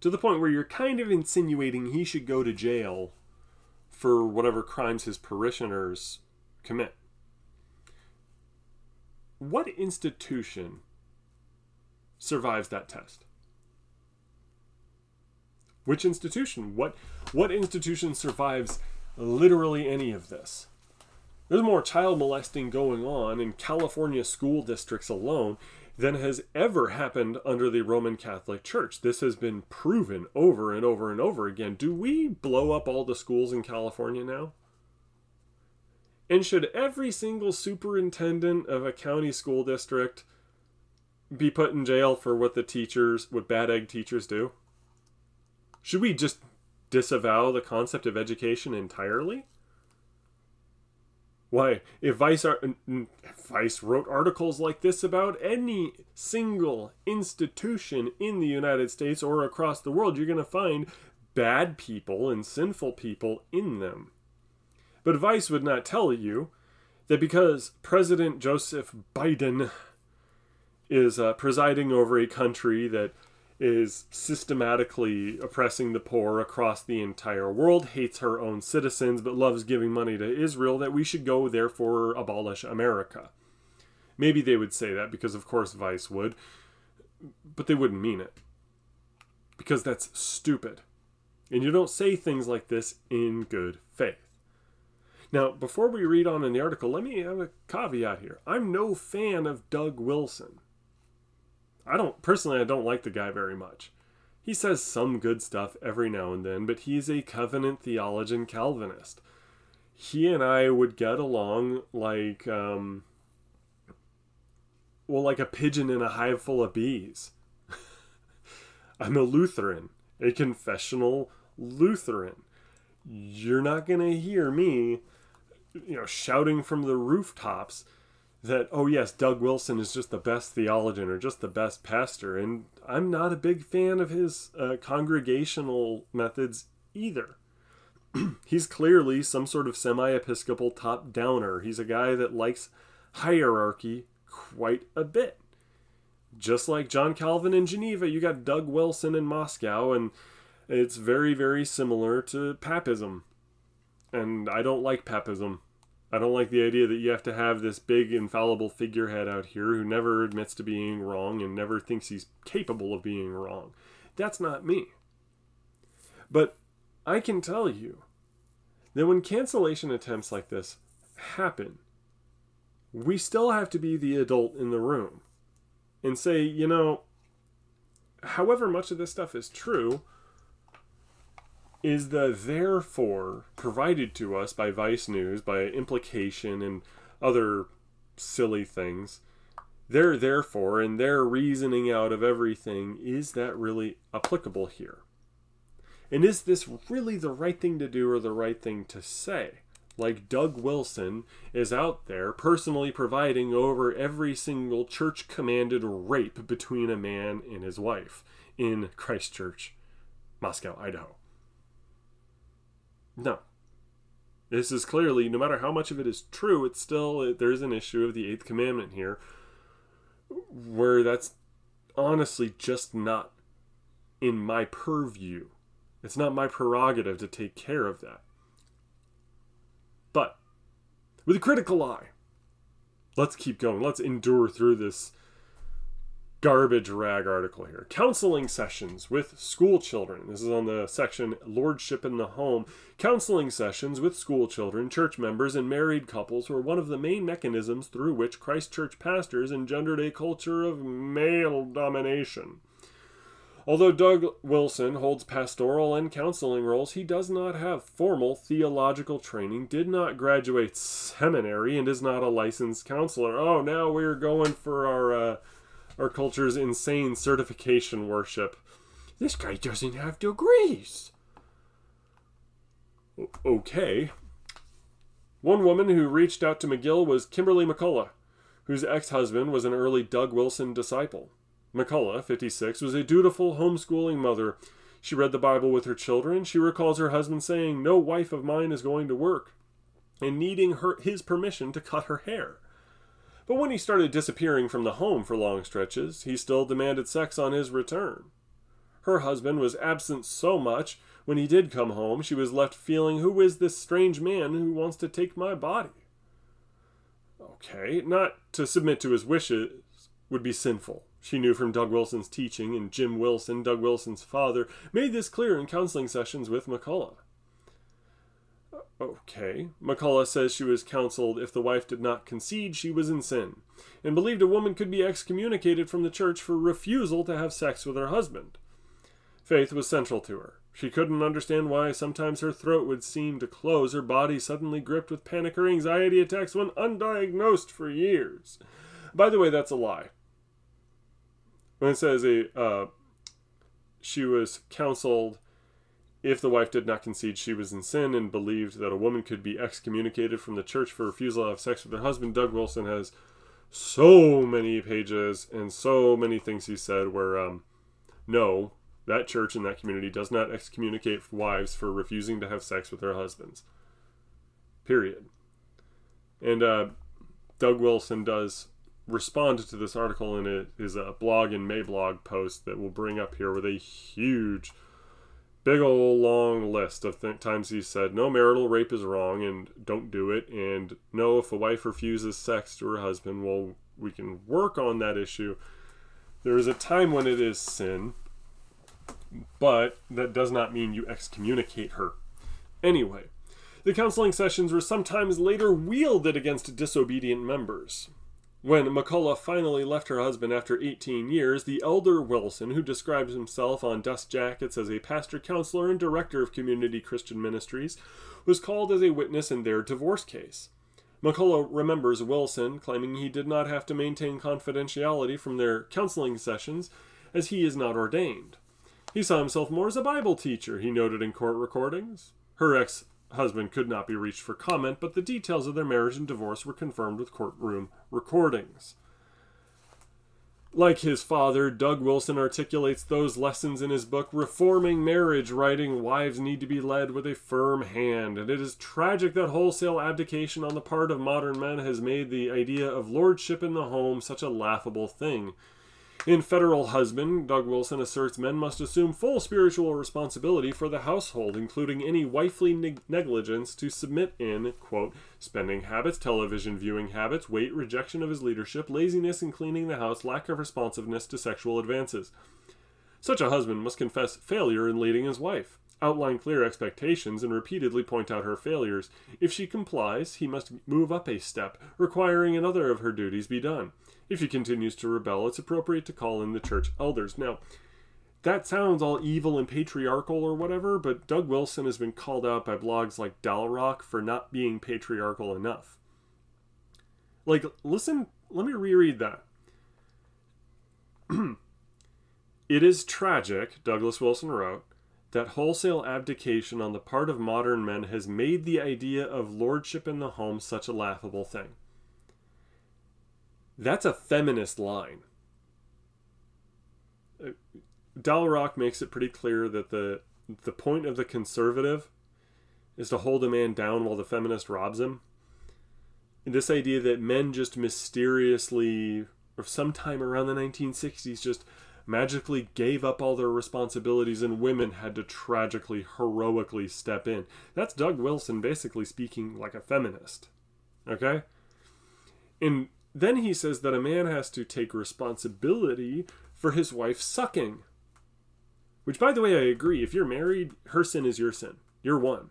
to the point where you're kind of insinuating he should go to jail for whatever crimes his parishioners commit what institution survives that test? Which institution? What what institution survives literally any of this? There's more child molesting going on in California school districts alone than has ever happened under the Roman Catholic Church. This has been proven over and over and over again. Do we blow up all the schools in California now? And should every single superintendent of a county school district be put in jail for what the teachers, what bad egg teachers do? Should we just disavow the concept of education entirely? Why, if Vice, if Vice wrote articles like this about any single institution in the United States or across the world, you're going to find bad people and sinful people in them. But Vice would not tell you that because President Joseph Biden is uh, presiding over a country that is systematically oppressing the poor across the entire world, hates her own citizens, but loves giving money to Israel, that we should go, therefore, abolish America. Maybe they would say that because, of course, Vice would, but they wouldn't mean it. Because that's stupid. And you don't say things like this in good faith. Now, before we read on in the article, let me have a caveat here. I'm no fan of Doug Wilson. I don't personally I don't like the guy very much. He says some good stuff every now and then, but he's a covenant theologian Calvinist. He and I would get along like um well like a pigeon in a hive full of bees. I'm a Lutheran, a confessional Lutheran. You're not going to hear me you know shouting from the rooftops that oh yes doug wilson is just the best theologian or just the best pastor and i'm not a big fan of his uh, congregational methods either. He's clearly some sort of semi-episcopal top downer he's a guy that likes hierarchy quite a bit. Just like john calvin in geneva you got doug wilson in moscow and it's very very similar to papism. And i don't like papism I don't like the idea that you have to have this big infallible figurehead out here who never admits to being wrong and never thinks he's capable of being wrong. That's not me. But I can tell you that when cancellation attempts like this happen, we still have to be the adult in the room and say, you know, however much of this stuff is true, is the therefore provided to us by Vice News, by implication and other silly things. Their therefore and their reasoning out of everything, is that really applicable here? And is this really the right thing to do or the right thing to say? Like Doug Wilson is out there personally providing over every single church commanded rape between a man and his wife in Christchurch, Moscow, Idaho. No. This is clearly, no matter how much of it is true, it's still, there's an issue of the eighth commandment here where that's honestly just not in my purview. It's not my prerogative to take care of that. But with a critical eye, let's keep going. Let's endure through this garbage rag article here. Counseling sessions with school children. This is on the section Lordship in the Home. Counseling sessions with school children, church members, and married couples were one of the main mechanisms through which Christchurch pastors engendered a culture of male domination. Although Doug Wilson holds pastoral and counseling roles, he does not have formal theological training, did not graduate seminary, and is not a licensed counselor. Oh, now we're going for our uh, our culture's insane certification worship. This guy doesn't have degrees. Okay. One woman who reached out to McGill was Kimberly McCullough, whose ex husband was an early Doug Wilson disciple. McCullough, 56, was a dutiful homeschooling mother. She read the Bible with her children. She recalls her husband saying, No wife of mine is going to work, and needing her, his permission to cut her hair. But when he started disappearing from the home for long stretches, he still demanded sex on his return. Her husband was absent so much, when he did come home, she was left feeling, Who is this strange man who wants to take my body? Okay, not to submit to his wishes would be sinful. She knew from Doug Wilson's teaching, and Jim Wilson, Doug Wilson's father, made this clear in counseling sessions with McCullough. Okay, McCullough says she was counseled if the wife did not concede she was in sin, and believed a woman could be excommunicated from the church for refusal to have sex with her husband. Faith was central to her. She couldn't understand why sometimes her throat would seem to close, her body suddenly gripped with panic or anxiety attacks when undiagnosed for years. By the way, that's a lie. When it says a uh, she was counseled if the wife did not concede she was in sin and believed that a woman could be excommunicated from the church for refusal to have sex with her husband, Doug Wilson has so many pages and so many things he said where um, no, that church and that community does not excommunicate wives for refusing to have sex with their husbands. Period. And uh, Doug Wilson does respond to this article in his a blog and Mablog post that we'll bring up here with a huge, big old long list of th- times he said no marital rape is wrong and don't do it, and no, if a wife refuses sex to her husband, well, we can work on that issue. There is a time when it is sin, but that does not mean you excommunicate her. Anyway, the counseling sessions were sometimes later wielded against disobedient members. When McCullough finally left her husband after 18 years, the elder Wilson, who describes himself on dust jackets as a pastor, counselor, and director of community Christian ministries, was called as a witness in their divorce case. McCullough remembers Wilson claiming he did not have to maintain confidentiality from their counseling sessions as he is not ordained. He saw himself more as a Bible teacher, he noted in court recordings. Her ex husband could not be reached for comment, but the details of their marriage and divorce were confirmed with courtroom recordings. Like his father, Doug Wilson articulates those lessons in his book Reforming Marriage, writing, Wives need to be led with a firm hand, and it is tragic that wholesale abdication on the part of modern men has made the idea of lordship in the home such a laughable thing. In Federal Husband, Doug Wilson asserts men must assume full spiritual responsibility for the household, including any wifely neg- negligence to submit in, quote, spending habits, television viewing habits, weight, rejection of his leadership, laziness in cleaning the house, lack of responsiveness to sexual advances. Such a husband must confess failure in leading his wife, outline clear expectations, and repeatedly point out her failures. If she complies, he must move up a step, requiring another of her duties be done. If she continues to rebel, it's appropriate to call in the church elders. Now, that sounds all evil and patriarchal or whatever, but Doug Wilson has been called out by blogs like Dalrock for not being patriarchal enough. Like, listen, let me reread that. it is tragic, Douglas Wilson wrote, that wholesale abdication on the part of modern men has made the idea of lordship in the home such a laughable thing. That's a feminist line. Uh, Dalrock makes it pretty clear that the the point of the conservative is to hold a man down while the feminist robs him. And this idea that men just mysteriously, or sometime around the 1960s, just magically gave up all their responsibilities and women had to tragically, heroically step in. That's Doug Wilson basically speaking like a feminist. Okay? And then he says that a man has to take responsibility for his wife sucking. Which, by the way, I agree. If you're married, her sin is your sin. You're one.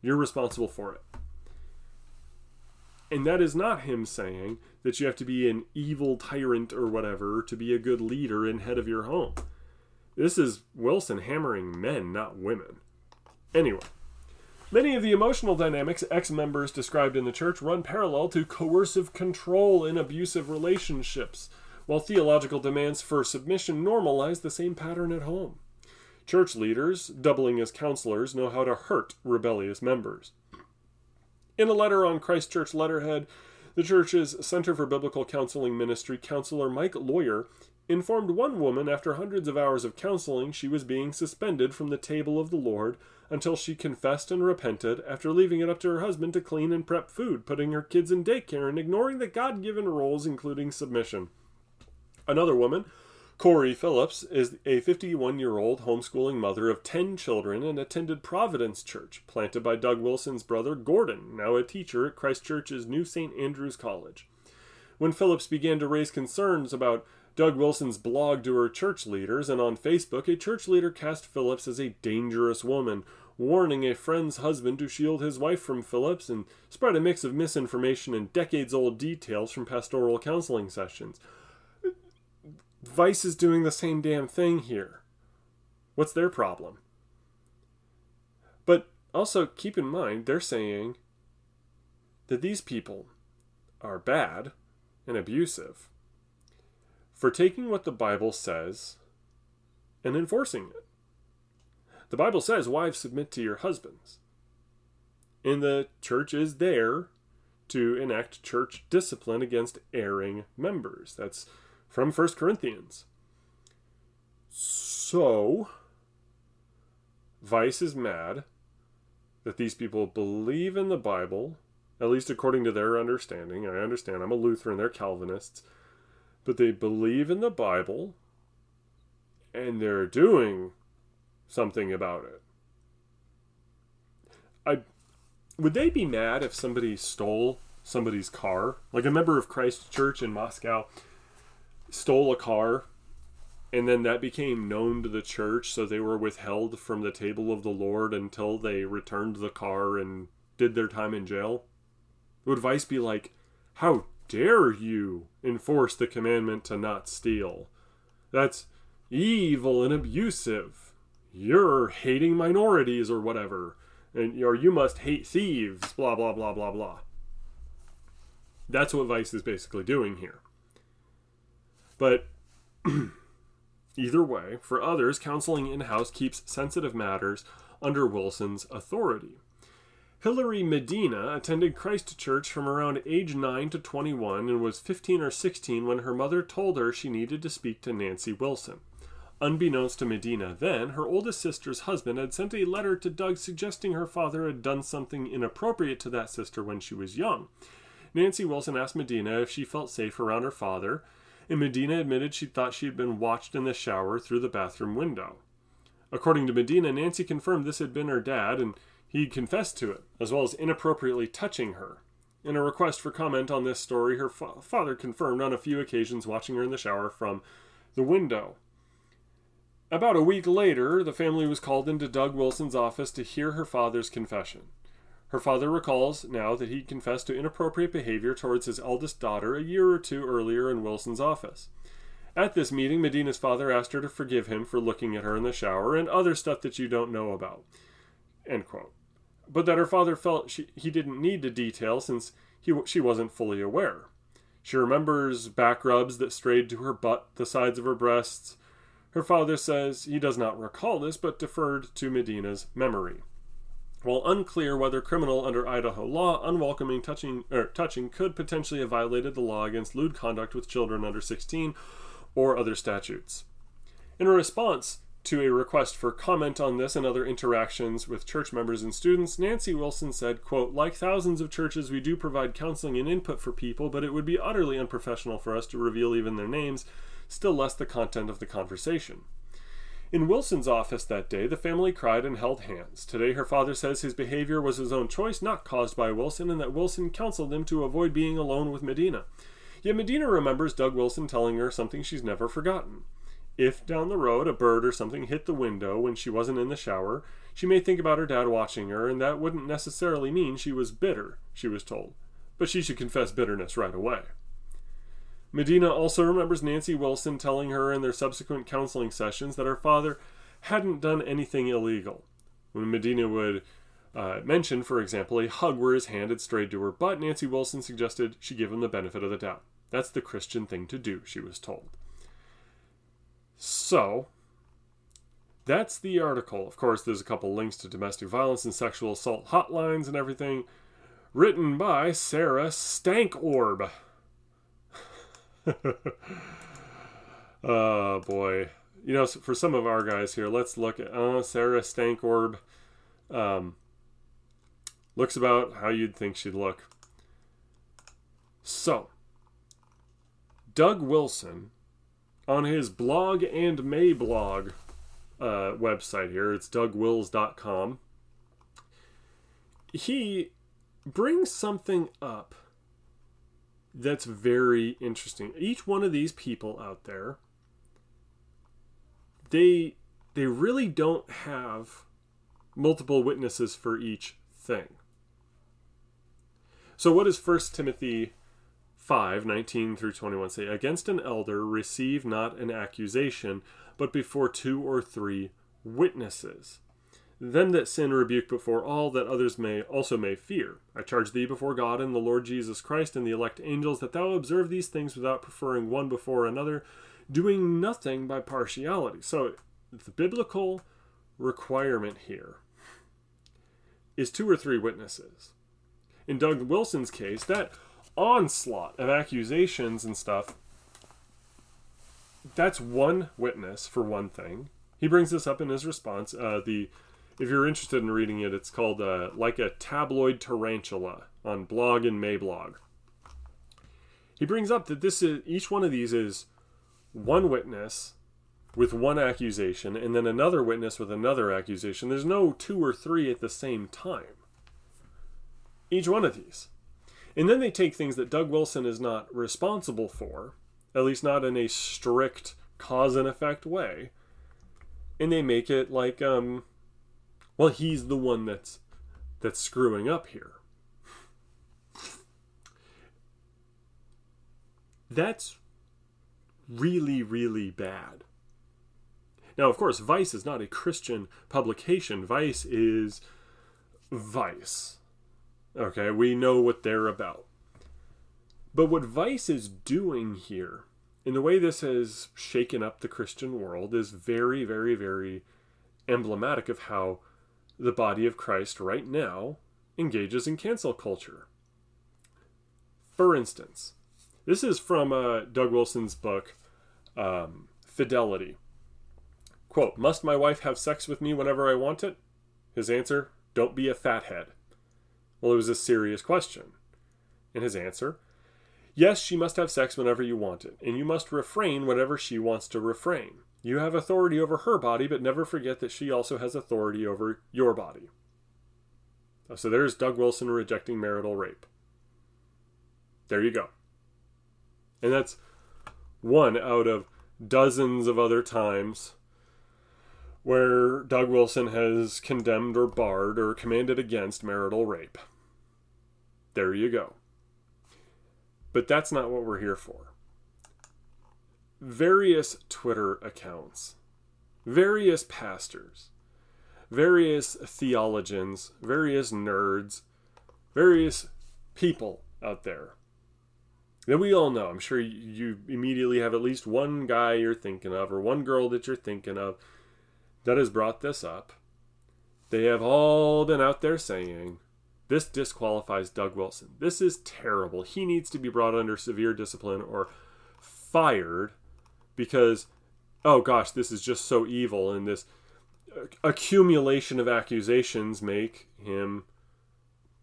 You're responsible for it. And that is not him saying that you have to be an evil tyrant or whatever to be a good leader and head of your home. This is Wilson hammering men, not women. Anyway, Many of the emotional dynamics ex members described in the church run parallel to coercive control in abusive relationships, while theological demands for submission normalize the same pattern at home. Church leaders, doubling as counselors, know how to hurt rebellious members. In a letter on Christ Church letterhead, the church's Center for Biblical Counseling Ministry counselor Mike Lawyer informed one woman after hundreds of hours of counseling she was being suspended from the table of the Lord until she confessed and repented after leaving it up to her husband to clean and prep food, putting her kids in daycare, and ignoring the God given roles, including submission. Another woman Corey Phillips is a 51 year old homeschooling mother of 10 children and attended Providence Church, planted by Doug Wilson's brother Gordon, now a teacher at Christ Church's new St. Andrew's College. When Phillips began to raise concerns about Doug Wilson's blog to her church leaders, and on Facebook, a church leader cast Phillips as a dangerous woman, warning a friend's husband to shield his wife from Phillips, and spread a mix of misinformation and decades old details from pastoral counseling sessions. Vice is doing the same damn thing here. What's their problem? But also keep in mind, they're saying that these people are bad and abusive for taking what the Bible says and enforcing it. The Bible says, Wives, submit to your husbands. And the church is there to enact church discipline against erring members. That's from 1 Corinthians. So, Vice is mad that these people believe in the Bible, at least according to their understanding. I understand, I'm a Lutheran, they're Calvinists but they believe in the Bible and they're doing something about it. I would they be mad if somebody stole somebody's car? Like a member of Christ Church in Moscow stole a car and then that became known to the church so they were withheld from the table of the Lord until they returned the car and did their time in jail. Would Vice be like, "How dare you enforce the commandment to not steal? That's evil and abusive. You're hating minorities or whatever. And or you must hate thieves, blah blah blah blah blah. That's what Vice is basically doing here. But either way, for others, counseling in house keeps sensitive matters under Wilson's authority. Hilary Medina attended Christ Church from around age 9 to 21 and was 15 or 16 when her mother told her she needed to speak to Nancy Wilson. Unbeknownst to Medina then, her oldest sister's husband had sent a letter to Doug suggesting her father had done something inappropriate to that sister when she was young. Nancy Wilson asked Medina if she felt safe around her father, and Medina admitted she thought she had been watched in the shower through the bathroom window. According to Medina, Nancy confirmed this had been her dad, and he confessed to it, as well as inappropriately touching her. In a request for comment on this story, her fa- father confirmed on a few occasions watching her in the shower from the window. About a week later, the family was called into Doug Wilson's office to hear her father's confession. Her father recalls now that he confessed to inappropriate behavior towards his eldest daughter a year or two earlier in Wilson's office. At this meeting, Medina's father asked her to forgive him for looking at her in the shower and other stuff that you don't know about. End quote but that her father felt she, he didn't need to detail since he, she wasn't fully aware. She remembers back rubs that strayed to her butt, the sides of her breasts. Her father says he does not recall this, but deferred to Medina's memory. While unclear whether criminal under Idaho law, unwelcoming touching, er, touching could potentially have violated the law against lewd conduct with children under 16 or other statutes. In response, to a request for comment on this and other interactions with church members and students, Nancy Wilson said, quote, Like thousands of churches, we do provide counseling and input for people, but it would be utterly unprofessional for us to reveal even their names, still less the content of the conversation. In Wilson's office that day, the family cried and held hands. Today, her father says his behavior was his own choice, not caused by Wilson, and that Wilson counseled him to avoid being alone with Medina. Yet Medina remembers Doug Wilson telling her something she's never forgotten. If down the road a bird or something hit the window when she wasn't in the shower, she may think about her dad watching her, and that wouldn't necessarily mean she was bitter, she was told. But she should confess bitterness right away. Medina also remembers Nancy Wilson telling her in their subsequent counseling sessions that her father hadn't done anything illegal. When Medina would uh, mention, for example, a hug where his hand had strayed to her butt, Nancy Wilson suggested she give him the benefit of the doubt. That's the Christian thing to do, she was told. So, that's the article. Of course, there's a couple links to domestic violence and sexual assault hotlines and everything. Written by Sarah Stankorb. oh boy. You know, for some of our guys here, let's look at uh, Sarah Stankorb. Um, looks about how you'd think she'd look. So, Doug Wilson on his blog and Mablog uh, website here, it's dougwils.com, he brings something up that's very interesting. Each one of these people out there, they they really don't have multiple witnesses for each thing. So what does 1 Timothy 5, 19 through 21 say? Against an elder receive not an accusation, but before two or three witnesses. Them that sin rebuke before all, that others may also may fear. I charge thee before God and the Lord Jesus Christ and the elect angels, that thou observe these things without preferring one before another, doing nothing by partiality. So the biblical requirement here is two or three witnesses. In Doug Wilson's case, that onslaught of accusations and stuff, that's one witness for one thing. He brings this up in his response. Uh, the if you're interested in reading it, it's called uh, Like a Tabloid Tarantula on Blog and Mablog. He brings up that this is each one of these is one witness with one accusation and then another witness with another accusation. There's no two or three at the same time. Each one of these. And then they take things that Doug Wilson is not responsible for, at least not in a strict cause and effect way, and they make it like um well he's the one that's that's screwing up here. That's really really bad. Now, of course, Vice is not a Christian publication. Vice is Vice. Okay, we know what they're about. But what Vice is doing here, in the way this has shaken up the Christian world, is very, very, very emblematic of how the body of Christ right now engages in cancel culture. For instance, this is from uh, Doug Wilson's book, um, Fidelity. Quote, Must my wife have sex with me whenever I want it? His answer, Don't be a fathead. Well, it was a serious question. And his answer, Yes, she must have sex whenever you want it, and you must refrain whenever she wants to refrain. You have authority over her body, but never forget that she also has authority over your body. Oh, so there's Doug Wilson rejecting marital rape. There you go. And that's one out of dozens of other times where Doug Wilson has condemned or barred or commanded against marital rape. There you go. But that's not what we're here for. Various Twitter accounts, various pastors, various theologians, various nerds, various people out there that we all know. I'm sure you immediately have at least one guy you're thinking of or one girl that you're thinking of that has brought this up. They have all been out there saying, this disqualifies Doug Wilson. This is terrible. He needs to be brought under severe discipline or fired because, oh gosh, this is just so evil. And this accumulation of accusations make him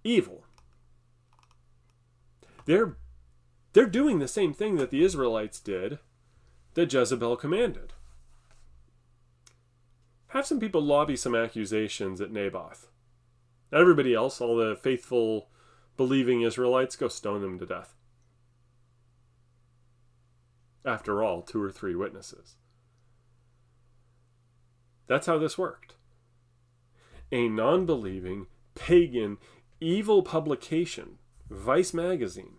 evil. They're, they're doing the same thing that the Israelites did that Jezebel commanded have some people lobby some accusations at Naboth. Everybody else, all the faithful, believing Israelites, go stone them to death. After all, two or three witnesses. That's how this worked. A non believing, pagan, evil publication, Vice Magazine,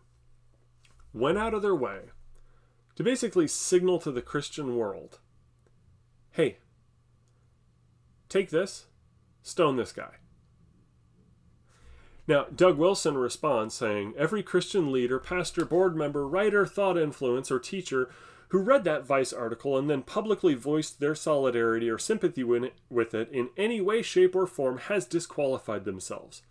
went out of their way to basically signal to the Christian world hey, Take this, stone this guy. Now, Doug Wilson responds saying, Every Christian leader, pastor, board member, writer, thought influence, or teacher who read that Vice article and then publicly voiced their solidarity or sympathy with it in any way, shape, or form has disqualified themselves.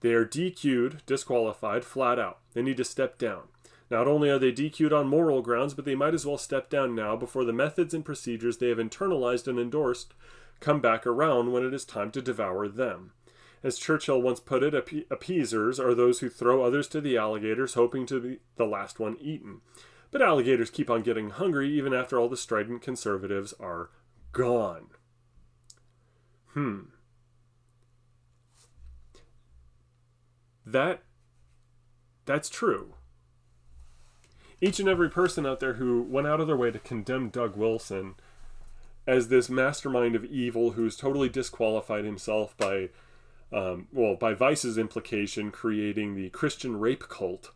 They are DQ'd, disqualified, flat out. They need to step down. Not only are they DQ'd on moral grounds, but they might as well step down now before the methods and procedures they have internalized and endorsed come back around when it is time to devour them. As Churchill once put it, appeasers are those who throw others to the alligators, hoping to be the last one eaten. But alligators keep on getting hungry even after all the strident conservatives are gone. Hmm. That that's true. Each and every person out there who went out of their way to condemn Doug Wilson as this mastermind of evil who's totally disqualified himself by um, well by Vice's implication creating the Christian rape cult.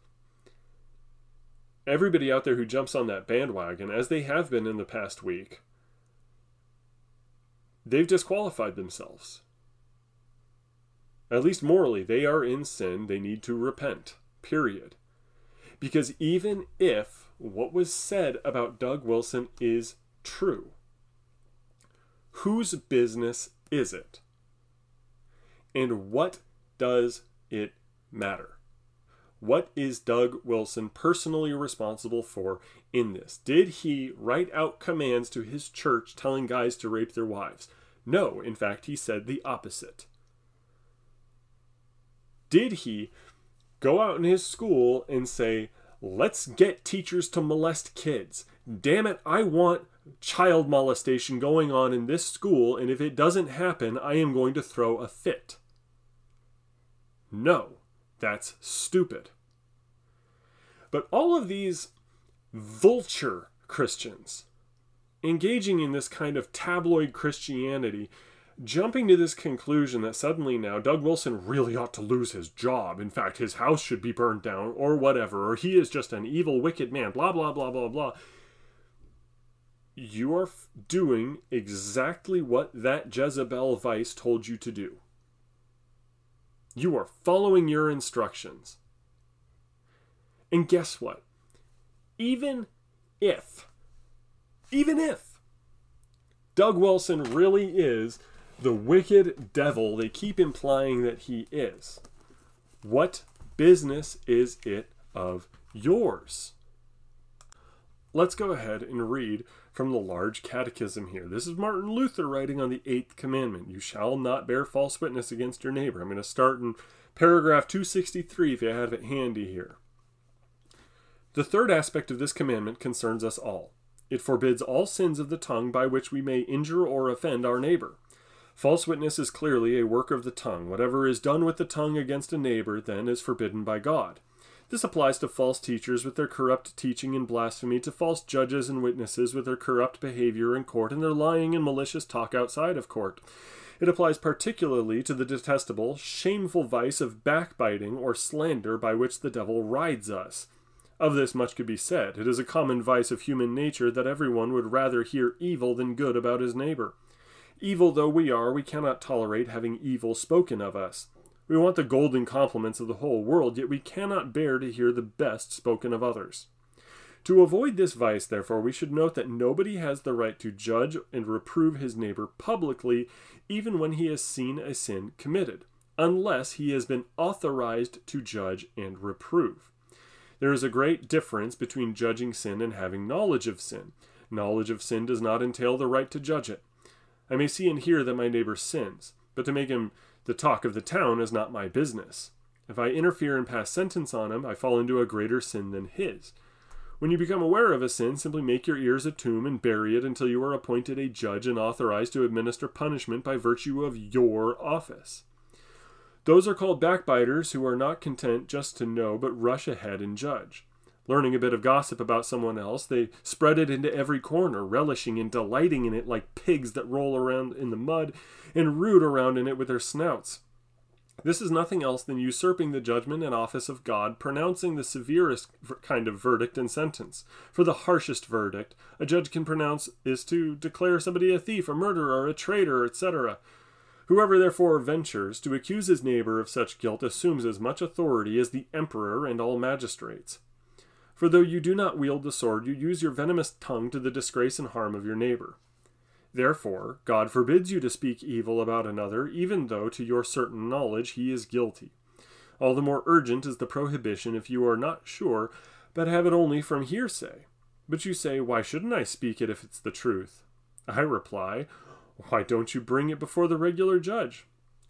Everybody out there who jumps on that bandwagon, as they have been in the past week, they've disqualified themselves. At least morally, they are in sin. They need to repent. Period. Because even if what was said about Doug Wilson is true, whose business is it? And what does it matter? What is Doug Wilson personally responsible for in this? Did he write out commands to his church telling guys to rape their wives? No, in fact, he said the opposite. Did he go out in his school and say, let's get teachers to molest kids? Damn it, I want child molestation going on in this school, and if it doesn't happen, I am going to throw a fit. No, that's stupid. But all of these vulture Christians engaging in this kind of tabloid Christianity, jumping to this conclusion that suddenly now Doug Wilson really ought to lose his job. In fact, his house should be burned down or whatever, or he is just an evil, wicked man, blah, blah, blah, blah, blah. You are f- doing exactly what that Jezebel Vice told you to do. You are following your instructions. And guess what? Even if, even if Doug Wilson really is the wicked devil they keep implying that he is, what business is it of yours? Let's go ahead and read from the large catechism here. This is Martin Luther writing on the eighth commandment You shall not bear false witness against your neighbor. I'm going to start in paragraph 263 if you have it handy here. The third aspect of this commandment concerns us all. It forbids all sins of the tongue by which we may injure or offend our neighbor. False witness is clearly a work of the tongue. Whatever is done with the tongue against a neighbor, then, is forbidden by God. This applies to false teachers with their corrupt teaching and blasphemy, to false judges and witnesses with their corrupt behavior in court and their lying and malicious talk outside of court. It applies particularly to the detestable, shameful vice of backbiting or slander by which the devil rides us. Of this much could be said. It is a common vice of human nature that everyone would rather hear evil than good about his neighbor. Evil though we are, we cannot tolerate having evil spoken of us. We want the golden compliments of the whole world, yet we cannot bear to hear the best spoken of others. To avoid this vice, therefore, we should note that nobody has the right to judge and reprove his neighbor publicly, even when he has seen a sin committed, unless he has been authorized to judge and reprove. There is a great difference between judging sin and having knowledge of sin. Knowledge of sin does not entail the right to judge it. I may see and hear that my neighbor sins, but to make him the talk of the town is not my business. If I interfere and pass sentence on him, I fall into a greater sin than his. When you become aware of a sin, simply make your ears a tomb and bury it until you are appointed a judge and authorized to administer punishment by virtue of your office. Those are called backbiters who are not content just to know but rush ahead and judge. Learning a bit of gossip about someone else, they spread it into every corner, relishing and delighting in it like pigs that roll around in the mud and root around in it with their snouts. This is nothing else than usurping the judgment and office of God, pronouncing the severest kind of verdict and sentence. For the harshest verdict a judge can pronounce is to declare somebody a thief, a murderer, a traitor, etc. Whoever therefore ventures to accuse his neighbor of such guilt assumes as much authority as the emperor and all magistrates. For though you do not wield the sword, you use your venomous tongue to the disgrace and harm of your neighbor. Therefore, God forbids you to speak evil about another, even though to your certain knowledge he is guilty. All the more urgent is the prohibition if you are not sure, but have it only from hearsay. But you say, Why shouldn't I speak it if it's the truth? I reply, why don't you bring it before the regular judge?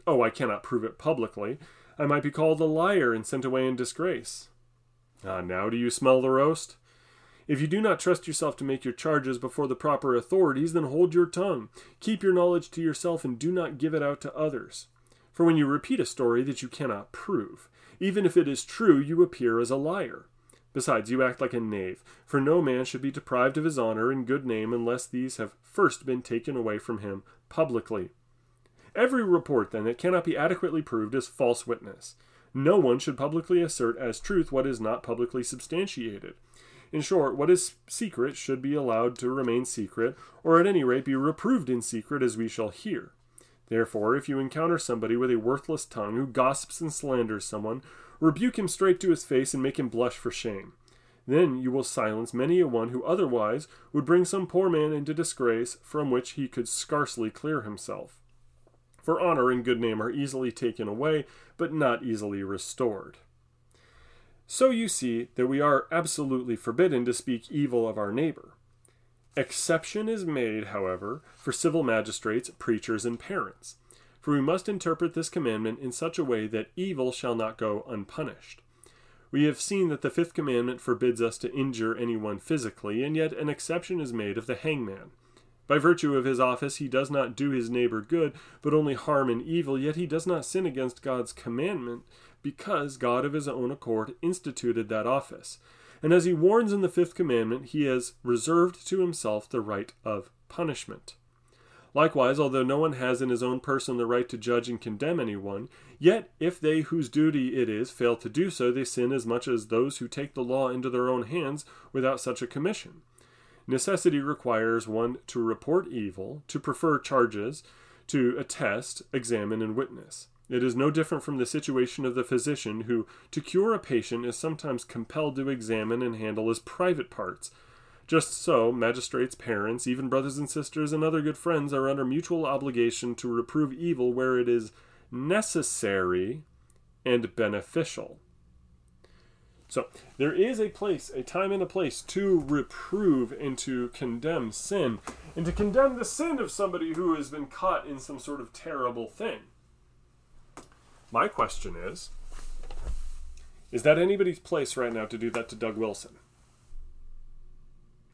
Oh, I cannot prove it publicly. I might be called a liar and sent away in disgrace. Ah, now do you smell the roast? If you do not trust yourself to make your charges before the proper authorities, then hold your tongue. Keep your knowledge to yourself and do not give it out to others. For when you repeat a story that you cannot prove, even if it is true, you appear as a liar. Besides, you act like a knave, for no man should be deprived of his honor and good name unless these have first been taken away from him publicly. Every report, then, that cannot be adequately proved is false witness. No one should publicly assert as truth what is not publicly substantiated. In short, what is secret should be allowed to remain secret, or at any rate be reproved in secret, as we shall hear. Therefore, if you encounter somebody with a worthless tongue who gossips and slanders someone, rebuke him straight to his face and make him blush for shame. Then you will silence many a one who otherwise would bring some poor man into disgrace from which he could scarcely clear himself. For honor and good name are easily taken away, but not easily restored. So you see that we are absolutely forbidden to speak evil of our neighbor. Exception is made, however, for civil magistrates, preachers, and parents. For we must interpret this commandment in such a way that evil shall not go unpunished. We have seen that the fifth commandment forbids us to injure anyone physically, and yet an exception is made of the hangman. By virtue of his office, he does not do his neighbor good, but only harm and evil, yet he does not sin against God's commandment, because God of his own accord instituted that office. And as he warns in the fifth commandment, he has reserved to himself the right of punishment. Likewise, although no one has in his own person the right to judge and condemn anyone, yet if they whose duty it is fail to do so, they sin as much as those who take the law into their own hands without such a commission. Necessity requires one to report evil, to prefer charges, to attest, examine, and witness. It is no different from the situation of the physician who, to cure a patient, is sometimes compelled to examine and handle his private parts. Just so, magistrates, parents, even brothers and sisters, and other good friends are under mutual obligation to reprove evil where it is necessary and beneficial. So, there is a place, a time and a place to reprove and to condemn sin, and to condemn the sin of somebody who has been caught in some sort of terrible thing. My question is Is that anybody's place right now to do that to Doug Wilson?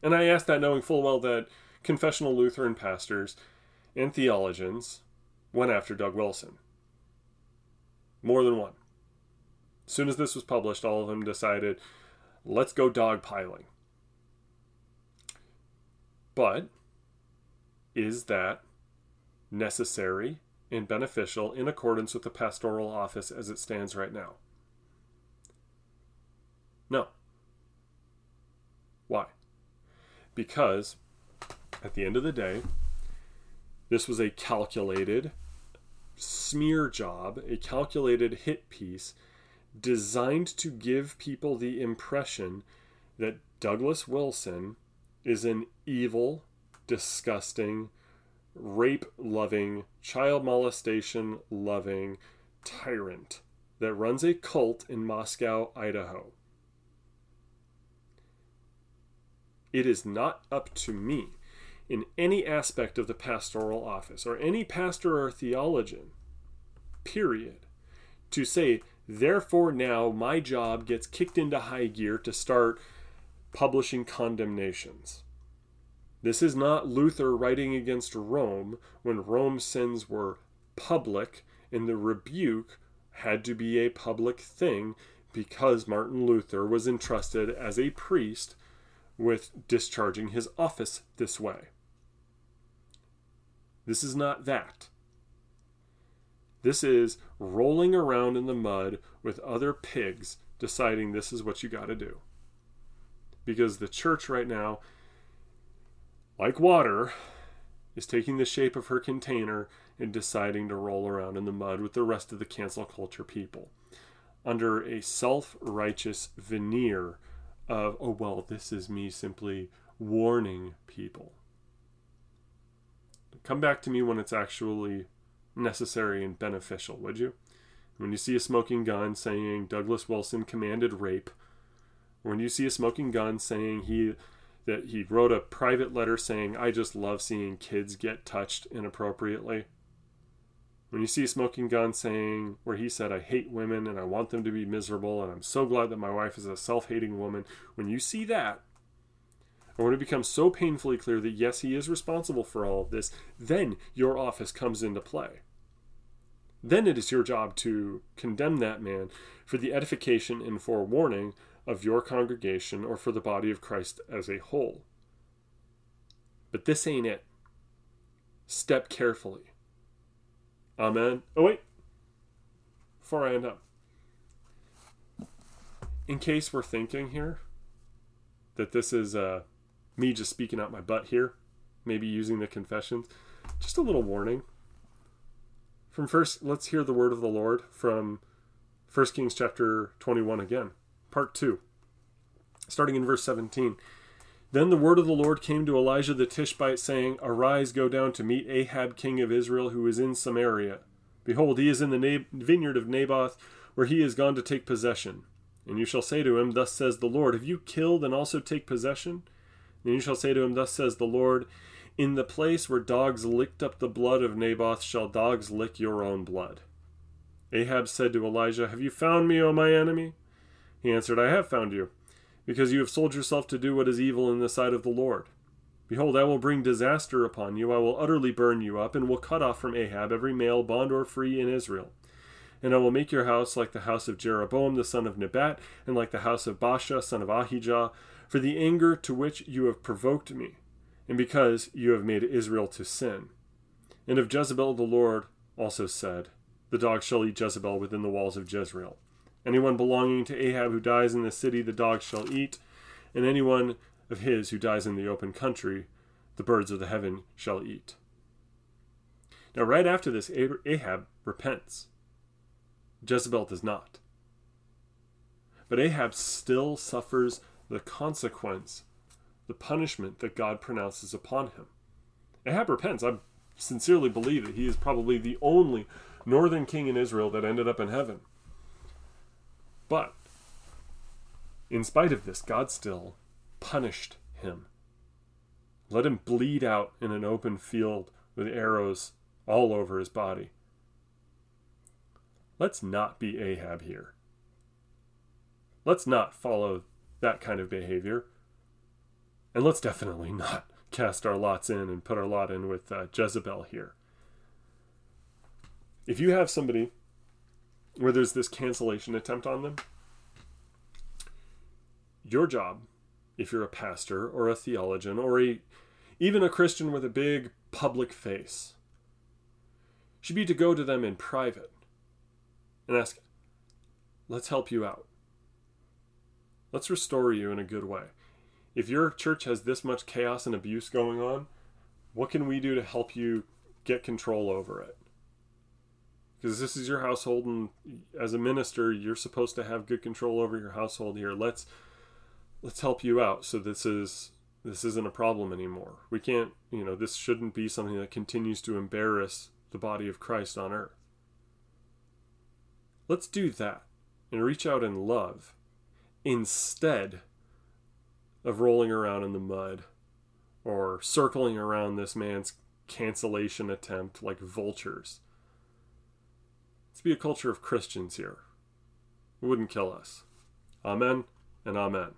And I ask that knowing full well that confessional Lutheran pastors and theologians went after Doug Wilson. More than one. As soon as this was published, all of them decided, let's go dogpiling. But is that necessary and beneficial in accordance with the pastoral office as it stands right now? No. Why? Because at the end of the day, this was a calculated smear job, a calculated hit piece designed to give people the impression that Douglas Wilson is an evil, disgusting, rape loving, child molestation loving tyrant that runs a cult in Moscow, Idaho. It is not up to me in any aspect of the pastoral office or any pastor or theologian, period, to say, therefore now my job gets kicked into high gear to start publishing condemnations. This is not Luther writing against Rome when Rome's sins were public and the rebuke had to be a public thing because Martin Luther was entrusted as a priest with discharging his office this way. This is not that. This is rolling around in the mud with other pigs deciding this is what you got to do. Because the church right now like water, is taking the shape of her container and deciding to roll around in the mud with the rest of the cancel culture people under a self righteous veneer of, oh, well, this is me simply warning people. Come back to me when it's actually necessary and beneficial, would you? When you see a smoking gun saying Douglas Wilson commanded rape, when you see a smoking gun saying he that he wrote a private letter saying, I just love seeing kids get touched inappropriately. When you see a smoking gun saying, where he said, I hate women and I want them to be miserable and I'm so glad that my wife is a self hating woman, when you see that, And when it becomes so painfully clear that yes, he is responsible for all of this, then your office comes into play. Then it is your job to condemn that man for the edification and forewarning of your congregation or for the body of Christ as a whole. But this ain't it. Step carefully. Amen. Oh, wait. Before I end up, in case we're thinking here that this is uh, me just speaking out my butt here, maybe using the confessions, just a little warning. From first, let's hear the word of the Lord from 1 Kings chapter 21 again, part 2, starting in verse 17. Then the word of the Lord came to Elijah the Tishbite, saying, Arise, go down to meet Ahab king of Israel, who is in Samaria. Behold, he is in the vineyard of Naboth, where he is gone to take possession. And you shall say to him, Thus says the Lord, Have you killed and also take possession? And you shall say to him, Thus says the Lord, In the place where dogs licked up the blood of Naboth shall dogs lick your own blood. Ahab said to Elijah, Have you found me, O my enemy? He answered, I have found you, because you have sold yourself to do what is evil in the sight of the Lord. Behold, I will bring disaster upon you. I will utterly burn you up, and will cut off from Ahab every male, bond or free, in Israel. And I will make your house like the house of Jeroboam the son of Nebat, and like the house of Baasha son of Ahijah, for the anger to which you have provoked me, and because you have made Israel to sin. And of Jezebel the Lord also said, The dog shall eat Jezebel within the walls of Jezreel. Anyone belonging to Ahab who dies in the city, the dog shall eat, and anyone of his who dies in the open country, the birds of the heaven shall eat. Now, right after this, Ahab repents. Jezebel does not. But Ahab still suffers the consequence, the punishment that God pronounces upon him. Ahab repents. I sincerely believe that he is probably the only northern king in Israel that ended up in heaven. But, in spite of this, God still punished him. Let him bleed out in an open field with arrows all over his body. Let's not be Ahab here. Let's not follow that kind of behavior. And let's definitely not cast our lots in and put our lot in with uh, Jezebel here. If you have somebody where there's this cancellation attempt on them, your job if you're a pastor or a theologian or a, even a Christian with a big public face, should be to go to them in private and ask, let's help you out. Let's restore you in a good way. If your church has this much chaos and abuse going on, what can we do to help you get control over it? Because this is your household, and as a minister, you're supposed to have good control over your household here. Let's let's help you out so this is this isn't a problem anymore. We can't, you know, this shouldn't be something that continues to embarrass the body of Christ on earth. Let's do that and reach out in love instead of rolling around in the mud or circling around this man's cancellation attempt like vultures. Let's be a culture of Christians here. It wouldn't kill us. Amen and amen.